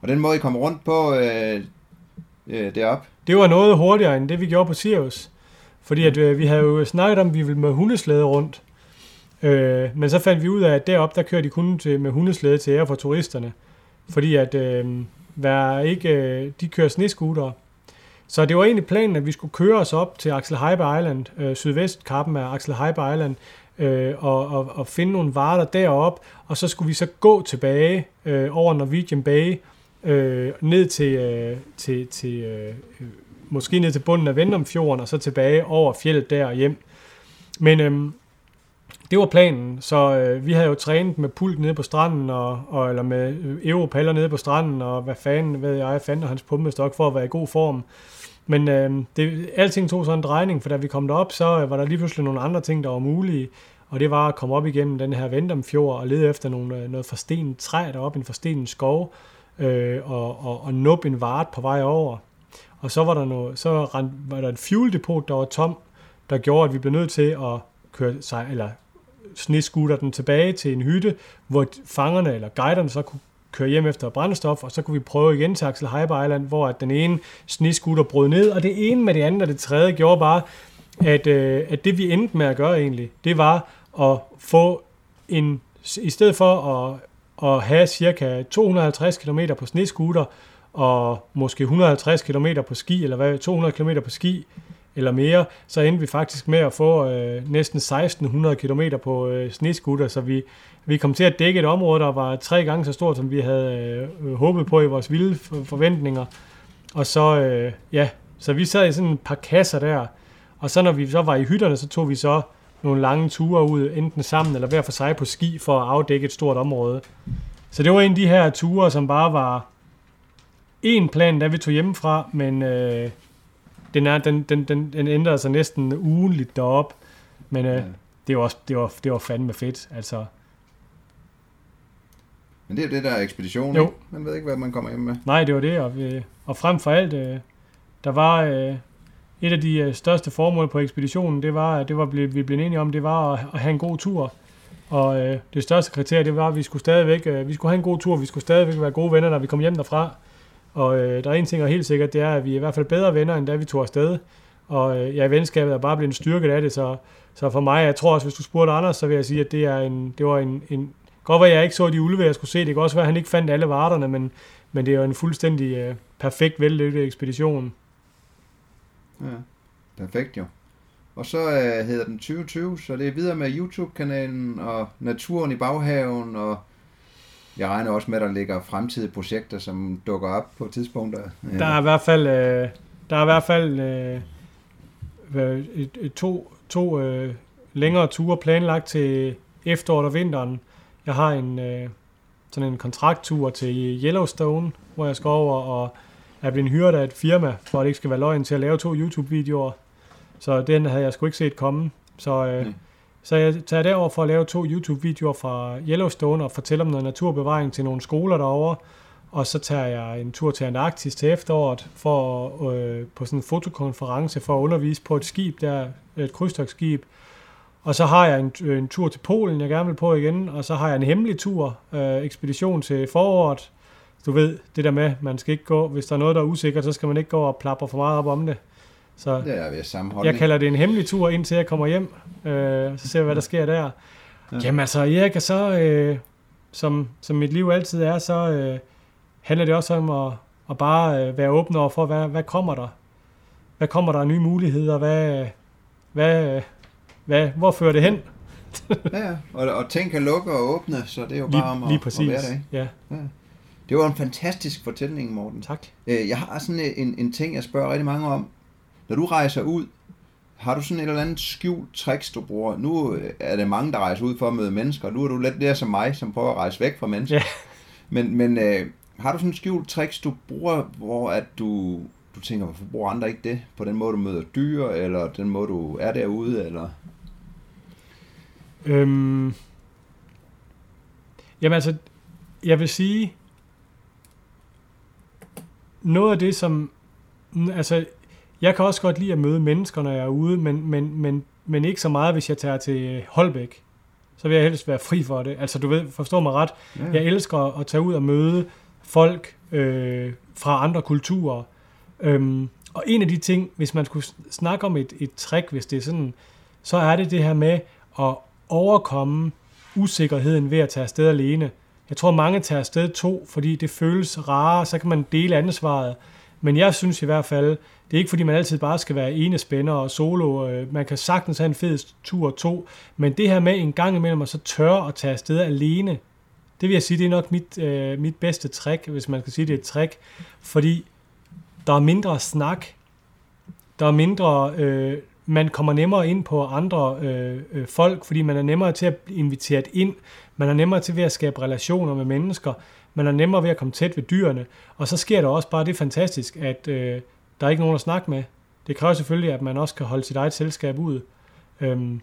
Og den måde, I kom rundt på øh, øh, derop, Det var noget hurtigere end det, vi gjorde på Sirius. Fordi at, øh, vi havde jo snakket om, at vi ville med hundeslæde rundt. Øh, men så fandt vi ud af, at deroppe, der kører de kun til, med hundeslæde til ære for turisterne. Fordi at øh, der ikke, øh, de kører snescootere. Så det var egentlig planen, at vi skulle køre os op til Axel Heiber Island, øh, sydvestkappen af Axel Heiber Island, øh, og, og, og finde nogle varer derop, og så skulle vi så gå tilbage øh, over Norwegian Bay, øh, ned til, øh, til, til øh, øh, måske ned til bunden af Vendomfjorden, og så tilbage over fjellet der og hjem. Men øhm, det var planen, så øh, vi havde jo trænet med pult nede på stranden, og, og, eller med øh, europaller nede på stranden, og hvad fanden, ved jeg, fandt og hans pumpestok for at være i god form. Men øh, det, alting tog sådan en drejning, for da vi kom derop, så øh, var der lige pludselig nogle andre ting, der var mulige. Og det var at komme op igennem den her Vendomfjord og lede efter nogle, øh, noget forstenet træ deroppe, en forstenet skov, øh, og, og, og nuppe en vart på vej over. Og så var der, noget, så rent, var der et fueldepot, der var tom, der gjorde, at vi blev nødt til at køre sig, eller sniskutter den tilbage til en hytte, hvor fangerne eller guiderne så kunne køre hjem efter brændstof, og så kunne vi prøve igen til Axel Heiber Island, hvor at den ene sniskutter brød ned, og det ene med det andet og det tredje gjorde bare, at, øh, at det vi endte med at gøre egentlig, det var at få en, i stedet for at, at have cirka 250 km på sneskuter, og måske 150 km på ski, eller hvad, 200 km på ski, eller mere, så endte vi faktisk med at få øh, næsten 1600 km på øh, sneskutter, så vi, vi kom til at dække et område, der var tre gange så stort, som vi havde øh, håbet på i vores vilde forventninger. Og så, øh, ja, så vi sad i sådan et par kasser der, og så når vi så var i hytterne, så tog vi så nogle lange ture ud, enten sammen eller hver for sig på ski, for at afdække et stort område. Så det var en af de her ture, som bare var en plan, da vi tog hjemmefra, men øh, den, er, den, den, den, den ændrede sig næsten ugenligt derop. Men øh, Ja. det, var, også, det, var, det var fandme fedt. Altså, men det er det der er ekspedition, Jo. ikke? Man ved ikke, hvad man kommer hjem med. nej, det var det. Og, vi, og frem for alt, øh, der var øh, et af de øh, største formål på ekspeditionen, det var, det var vi blev enige om, det var at, at have en god tur. Og øh, det største kriterie, det var, at vi skulle stadigvæk, øh, vi skulle have en god tur, vi skulle stadigvæk være gode venner, når vi kom hjem derfra. Og øh, der er en ting, der er helt sikkert, det er, at vi er i hvert fald bedre venner, end da vi tog afsted. Og øh, ja, venskabet er bare blevet styrket af det, så, så for mig, jeg tror også, hvis du spurgte Anders, så vil jeg sige, at det, er en, det var en, en godt var, jeg ikke så de ulve, jeg skulle se. Det kan også være, at han ikke fandt alle varterne, men, men det er jo en fuldstændig øh, perfekt vellykket ekspedition. Ja. Perfekt jo. Og så øh, hedder den 2020, så det er videre med YouTube-kanalen og naturen i baghaven, og jeg regner også med, at der ligger fremtidige projekter, som dukker op på tidspunkter. Der er i hvert fald, øh, der er i hvert fald øh, et, et, to, to øh, længere ture planlagt til efteråret og vinteren. Jeg har en øh, sådan en kontrakttur til Yellowstone, hvor jeg skal over og er blevet hyret af et firma, for at det ikke skal være løgn til at lave to YouTube-videoer. Så den havde jeg sgu ikke set komme. Så, øh, Nej så jeg tager derover for at lave to YouTube-videoer fra Yellowstone og fortælle om noget naturbevaring til nogle skoler derovre. Og så tager jeg en tur til Antarktis til efteråret for øh, på sådan en fotokonference for at undervise på et skib der, et krydstogsskib. Og så har jeg en, øh, en tur til Polen, jeg gerne vil på igen, og så har jeg en hemmelig tur, øh, ekspedition til foråret. Du ved, det der med, man skal ikke gå, hvis der er noget, der er usikkert, så skal man ikke gå og plapre for meget op om det. Så Det er ved samme jeg holdning. kalder det en hemmelig tur, indtil jeg kommer hjem. Øh, så ser vi, hvad der sker der. Ja. Ja. Jamen altså, Erik, og så, øh, som, som mit liv altid er, så øh, handler det også om at, at bare øh, være åben over for, hvad, hvad kommer der? Hvad kommer der af nye muligheder? Hvad, hvad, hvad, hvor fører det hen? ja, ja. Og, og ting kan lukke og åbne, så det er jo Lige, bare om at, lige at præcis. være der, ikke? Ja, Det var en fantastisk fortælling, Morten. tak. Øh, Jeg har sådan en, en ting, jeg spørger rigtig mange om. Når du rejser ud, har du sådan et eller andet skjult tricks, du bruger? Nu øh, er det mange, der rejser ud for at møde mennesker. Nu er du lidt mere som mig, som prøver at rejse væk fra mennesker. Ja. Men, men øh, har du sådan et skjult tricks, du bruger, hvor at du, du tænker, hvorfor bruger andre ikke det? På den måde, du møder dyr, eller den måde, du er derude, eller... Øhm, jamen altså, jeg vil sige, noget af det, som, altså, jeg kan også godt lide at møde mennesker, når jeg er ude, men, men, men, men ikke så meget, hvis jeg tager til Holbæk. Så vil jeg helst være fri for det. Altså, du ved, forstå mig ret. Ja. Jeg elsker at tage ud og møde folk øh, fra andre kulturer. Øhm, og en af de ting, hvis man skulle snakke om et, et trick, hvis det er sådan, så er det det her med at overkomme usikkerheden ved at tage afsted alene. Jeg tror, mange tager afsted to, fordi det føles rarere, så kan man dele ansvaret. Men jeg synes i hvert fald, det er ikke fordi, man altid bare skal være ene spænder og solo. Øh, man kan sagtens have en fed tur to. Men det her med en gang imellem at så tørre at tage afsted alene, det vil jeg sige, det er nok mit, øh, mit bedste trick, hvis man kan sige, det er et trick. Fordi der er mindre snak. Der er mindre... Øh, man kommer nemmere ind på andre øh, øh, folk, fordi man er nemmere til at blive inviteret ind. Man er nemmere til ved at skabe relationer med mennesker. Man er nemmere ved at komme tæt ved dyrene. Og så sker der også bare det fantastisk, at øh, der er ikke nogen at snakke med. Det kræver selvfølgelig, at man også kan holde sit eget selskab ud. Øhm,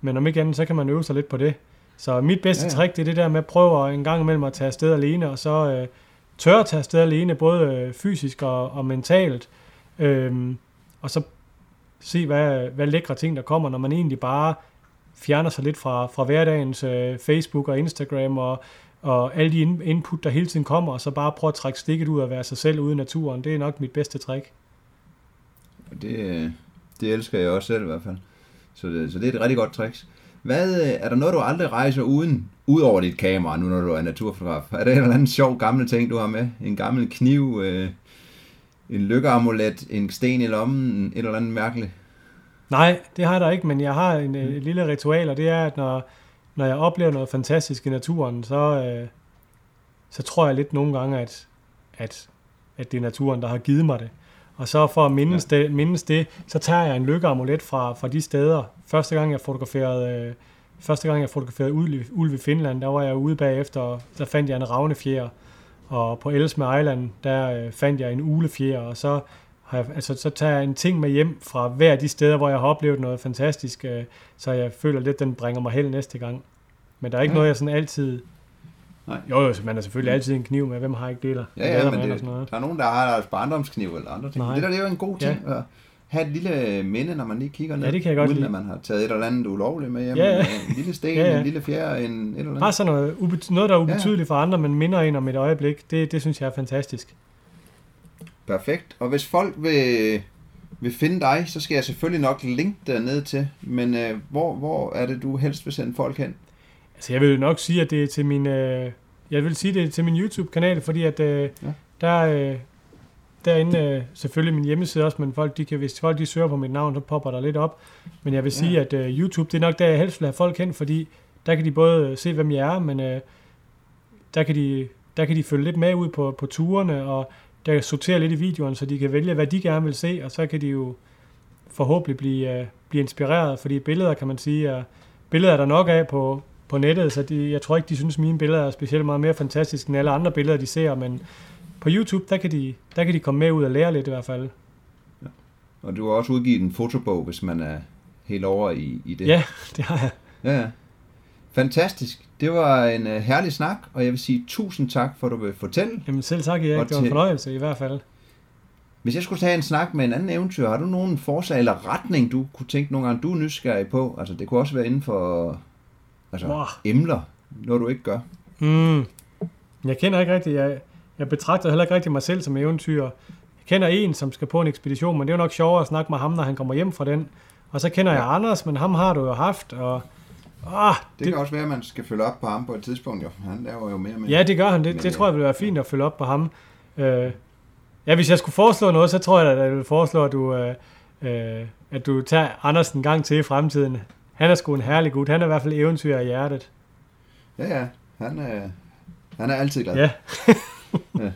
men om ikke andet, så kan man øve sig lidt på det. Så mit bedste Ja, ja, trick, det er det der med at prøve en gang imellem at tage afsted alene, og så øh, tør at tage afsted alene, både øh, fysisk og, og mentalt. Øhm, og så se, hvad, hvad lækre ting der kommer, når man egentlig bare fjerner sig lidt fra, fra hverdagens øh, Facebook og Instagram og, og alle de in- input, der hele tiden kommer, og så bare prøve at trække stikket ud og være sig selv ude i naturen. Det er nok mit bedste trick. Det, øh, det elsker jeg også selv i hvert fald. Så det, så det er et rigtig godt tricks. Hvad, øh, er der noget, du aldrig rejser uden, ud over dit kamera, nu når du er naturfotograf? Er der en eller anden sjov gammel ting, du har med? En gammel kniv, øh, en lykkeamulet, en sten i lommen, et eller andet mærkeligt? Nej, det har jeg da ikke, men jeg har en, øh, et lille ritual, og det er, at når, når jeg oplever noget fantastisk i naturen, så, øh, så tror jeg lidt nogle gange, at, at, at det er naturen, der har givet mig det. Og så for at mindes, ja. det, mindes det, så tager jeg en lykkeamulet fra, fra de steder. Første gang jeg fotograferede, øh, første gang jeg fotograferede ulv, i- ulv i Finland, der var jeg ude bagefter, og der fandt jeg en ravnefjer. Og på Ellesmere Island, der øh, fandt jeg en ulefjer, og så har jeg, altså, så tager jeg en ting med hjem fra hver af de steder, hvor jeg har oplevet noget fantastisk, øh, så jeg føler lidt, den bringer mig held næste gang. Men der er ikke Ja. noget, jeg sådan altid... Nej. Jo, jo, man har selvfølgelig altid en kniv med. Hvem har ikke det der? Ja, ja, men Leatherman og det, sådan noget. der er nogen, der har barndomskniv eller andre ting. Nej. Det der det er jo en god ting at have et lille minde, når man lige kigger ned. Ja, det kan jeg godt uden lide. at man har taget et eller andet ulovligt med hjem. Ja, ja. En lille sten, Ja, ja. en lille fjer, en, et eller andet. Bare sådan noget, ubet- noget, der er ubetydeligt for andre, men minder en om et øjeblik. Det, det synes jeg er fantastisk. Perfekt. Og hvis folk vil, vil finde dig, så skal jeg selvfølgelig nok linke dernede til. Men øh, hvor, hvor er det, du helst vil sende folk hen? Altså, jeg vil nok sige, at det er til min... Øh, jeg vil sige, det er til min YouTube-kanal, fordi at øh, Ja. ja. der, øh, derinde, øh, selvfølgelig min hjemmeside også, men folk, de kan, hvis folk de søger på mit navn, så popper der lidt op. Men jeg vil sige, Ja. at øh, YouTube, det er nok der, jeg helst vil have folk hen, fordi der kan de både øh, se, hvem jeg er, men øh, der, kan de, der kan de følge lidt med ud på, på turene, og der kan sortere lidt i videoen, så de kan vælge, hvad de gerne vil se, og så kan de jo forhåbentlig blive, øh, blive inspireret, fordi billeder, kan man sige, er, billeder er der nok af på, på nettet, så de, jeg tror ikke, de synes, mine billeder er specielt meget mere fantastiske end alle andre billeder, de ser, men på YouTube, der kan de, der kan de komme med ud og lære lidt i hvert fald. Og du har også udgivet en fotobog, hvis man er helt over i, i det. Ja, det har jeg. ja. ja. Fantastisk. Det var en uh, herlig snak, og jeg vil sige tusind tak for, at du vil fortælle. Jamen selv tak, Erik. Og Det var en fornøjelse i hvert fald. Hvis jeg skulle tage en snak med en anden eventyr, har du nogen forslag eller retning, du kunne tænke nogle gange, du er nysgerrig på? Altså, det kunne også være inden for altså, Wow. emner, noget du ikke gør. Mm. Jeg kender ikke rigtig, jeg, jeg betragter heller ikke rigtig mig selv som eventyr. Jeg kender en, som skal på en ekspedition, men det er jo nok sjovere at snakke med ham, når han kommer hjem fra den. Og så kender Ja. jeg Anders, men ham har du jo haft, og... Ah, Det, det, kan også være, at man skal følge op på ham på et tidspunkt, jo. Han laver jo mere med. ja, det gør han. Det, det øh, tror jeg vil være fint at følge op på ham. Øh, ja, hvis jeg skulle foreslå noget, så tror jeg, at jeg vil foreslå, at du, øh, øh, at du tager Anders en gang til i fremtiden. han er sgu en herlig gut. Han er i hvert fald eventyr i hjertet. Ja, ja. Han er, han er altid glad. Ja. ja.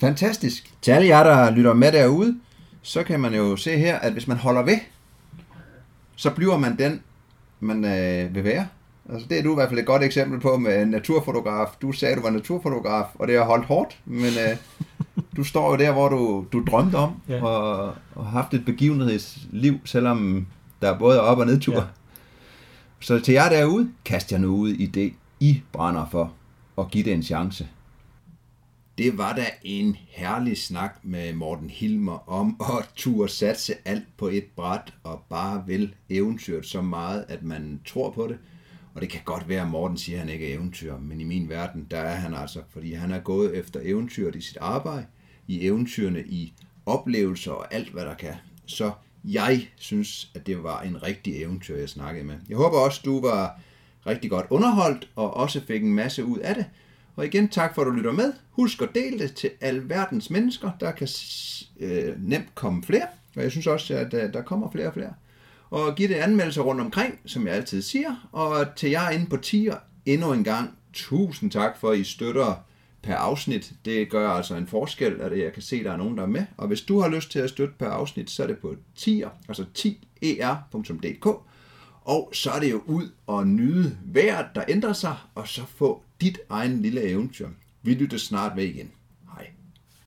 Fantastisk. Til alle jer, der lytter med derude, så kan man jo se her, at hvis man holder ved, så bliver man den, man øh, vil være. Altså, det er du i hvert fald et godt eksempel på med naturfotograf. Du sagde, du var naturfotograf, og det har holdt hårdt, men øh, du står jo der, hvor du, du drømte om, ja. og, og har haft et begivenhedsliv, selvom der er både op- og nedtur. Ja. Så til jer derude, kast jer nu ud i det, I brænder for, og giv det en chance. Det var da en herlig snak med Morten Hilmer om at turde satse alt på et bræt og bare vil eventyret så meget, at man tror på det. Og det kan godt være, at Morten siger, at han ikke er eventyr, men i min verden, der er han altså, fordi han er gået efter eventyret i sit arbejde, i eventyrene, i oplevelser og alt, hvad der kan. Så jeg synes, at det var en rigtig eventyr, jeg snakkede med. Jeg håber også, du var rigtig godt underholdt, og også fik en masse ud af det. Og igen, tak for at du lytter med. Husk at dele det til alverdens mennesker. Der kan øh, nemt komme flere, og jeg synes også, at øh, der kommer flere og flere. Og giv det anmeldelser rundt omkring, som jeg altid siger. Og til jer inde på tier, endnu en gang, tusind tak for, at I støtter per afsnit. Det gør altså en forskel, at jeg kan se, at der er nogen, der er med. Og hvis du har lyst til at støtte per afsnit, så er det på tier, altså 10er.dk. Og så er det jo ud og nyde vejret, der ændrer sig, og så få dit egen lille eventyr. Vi lytter snart ved igen.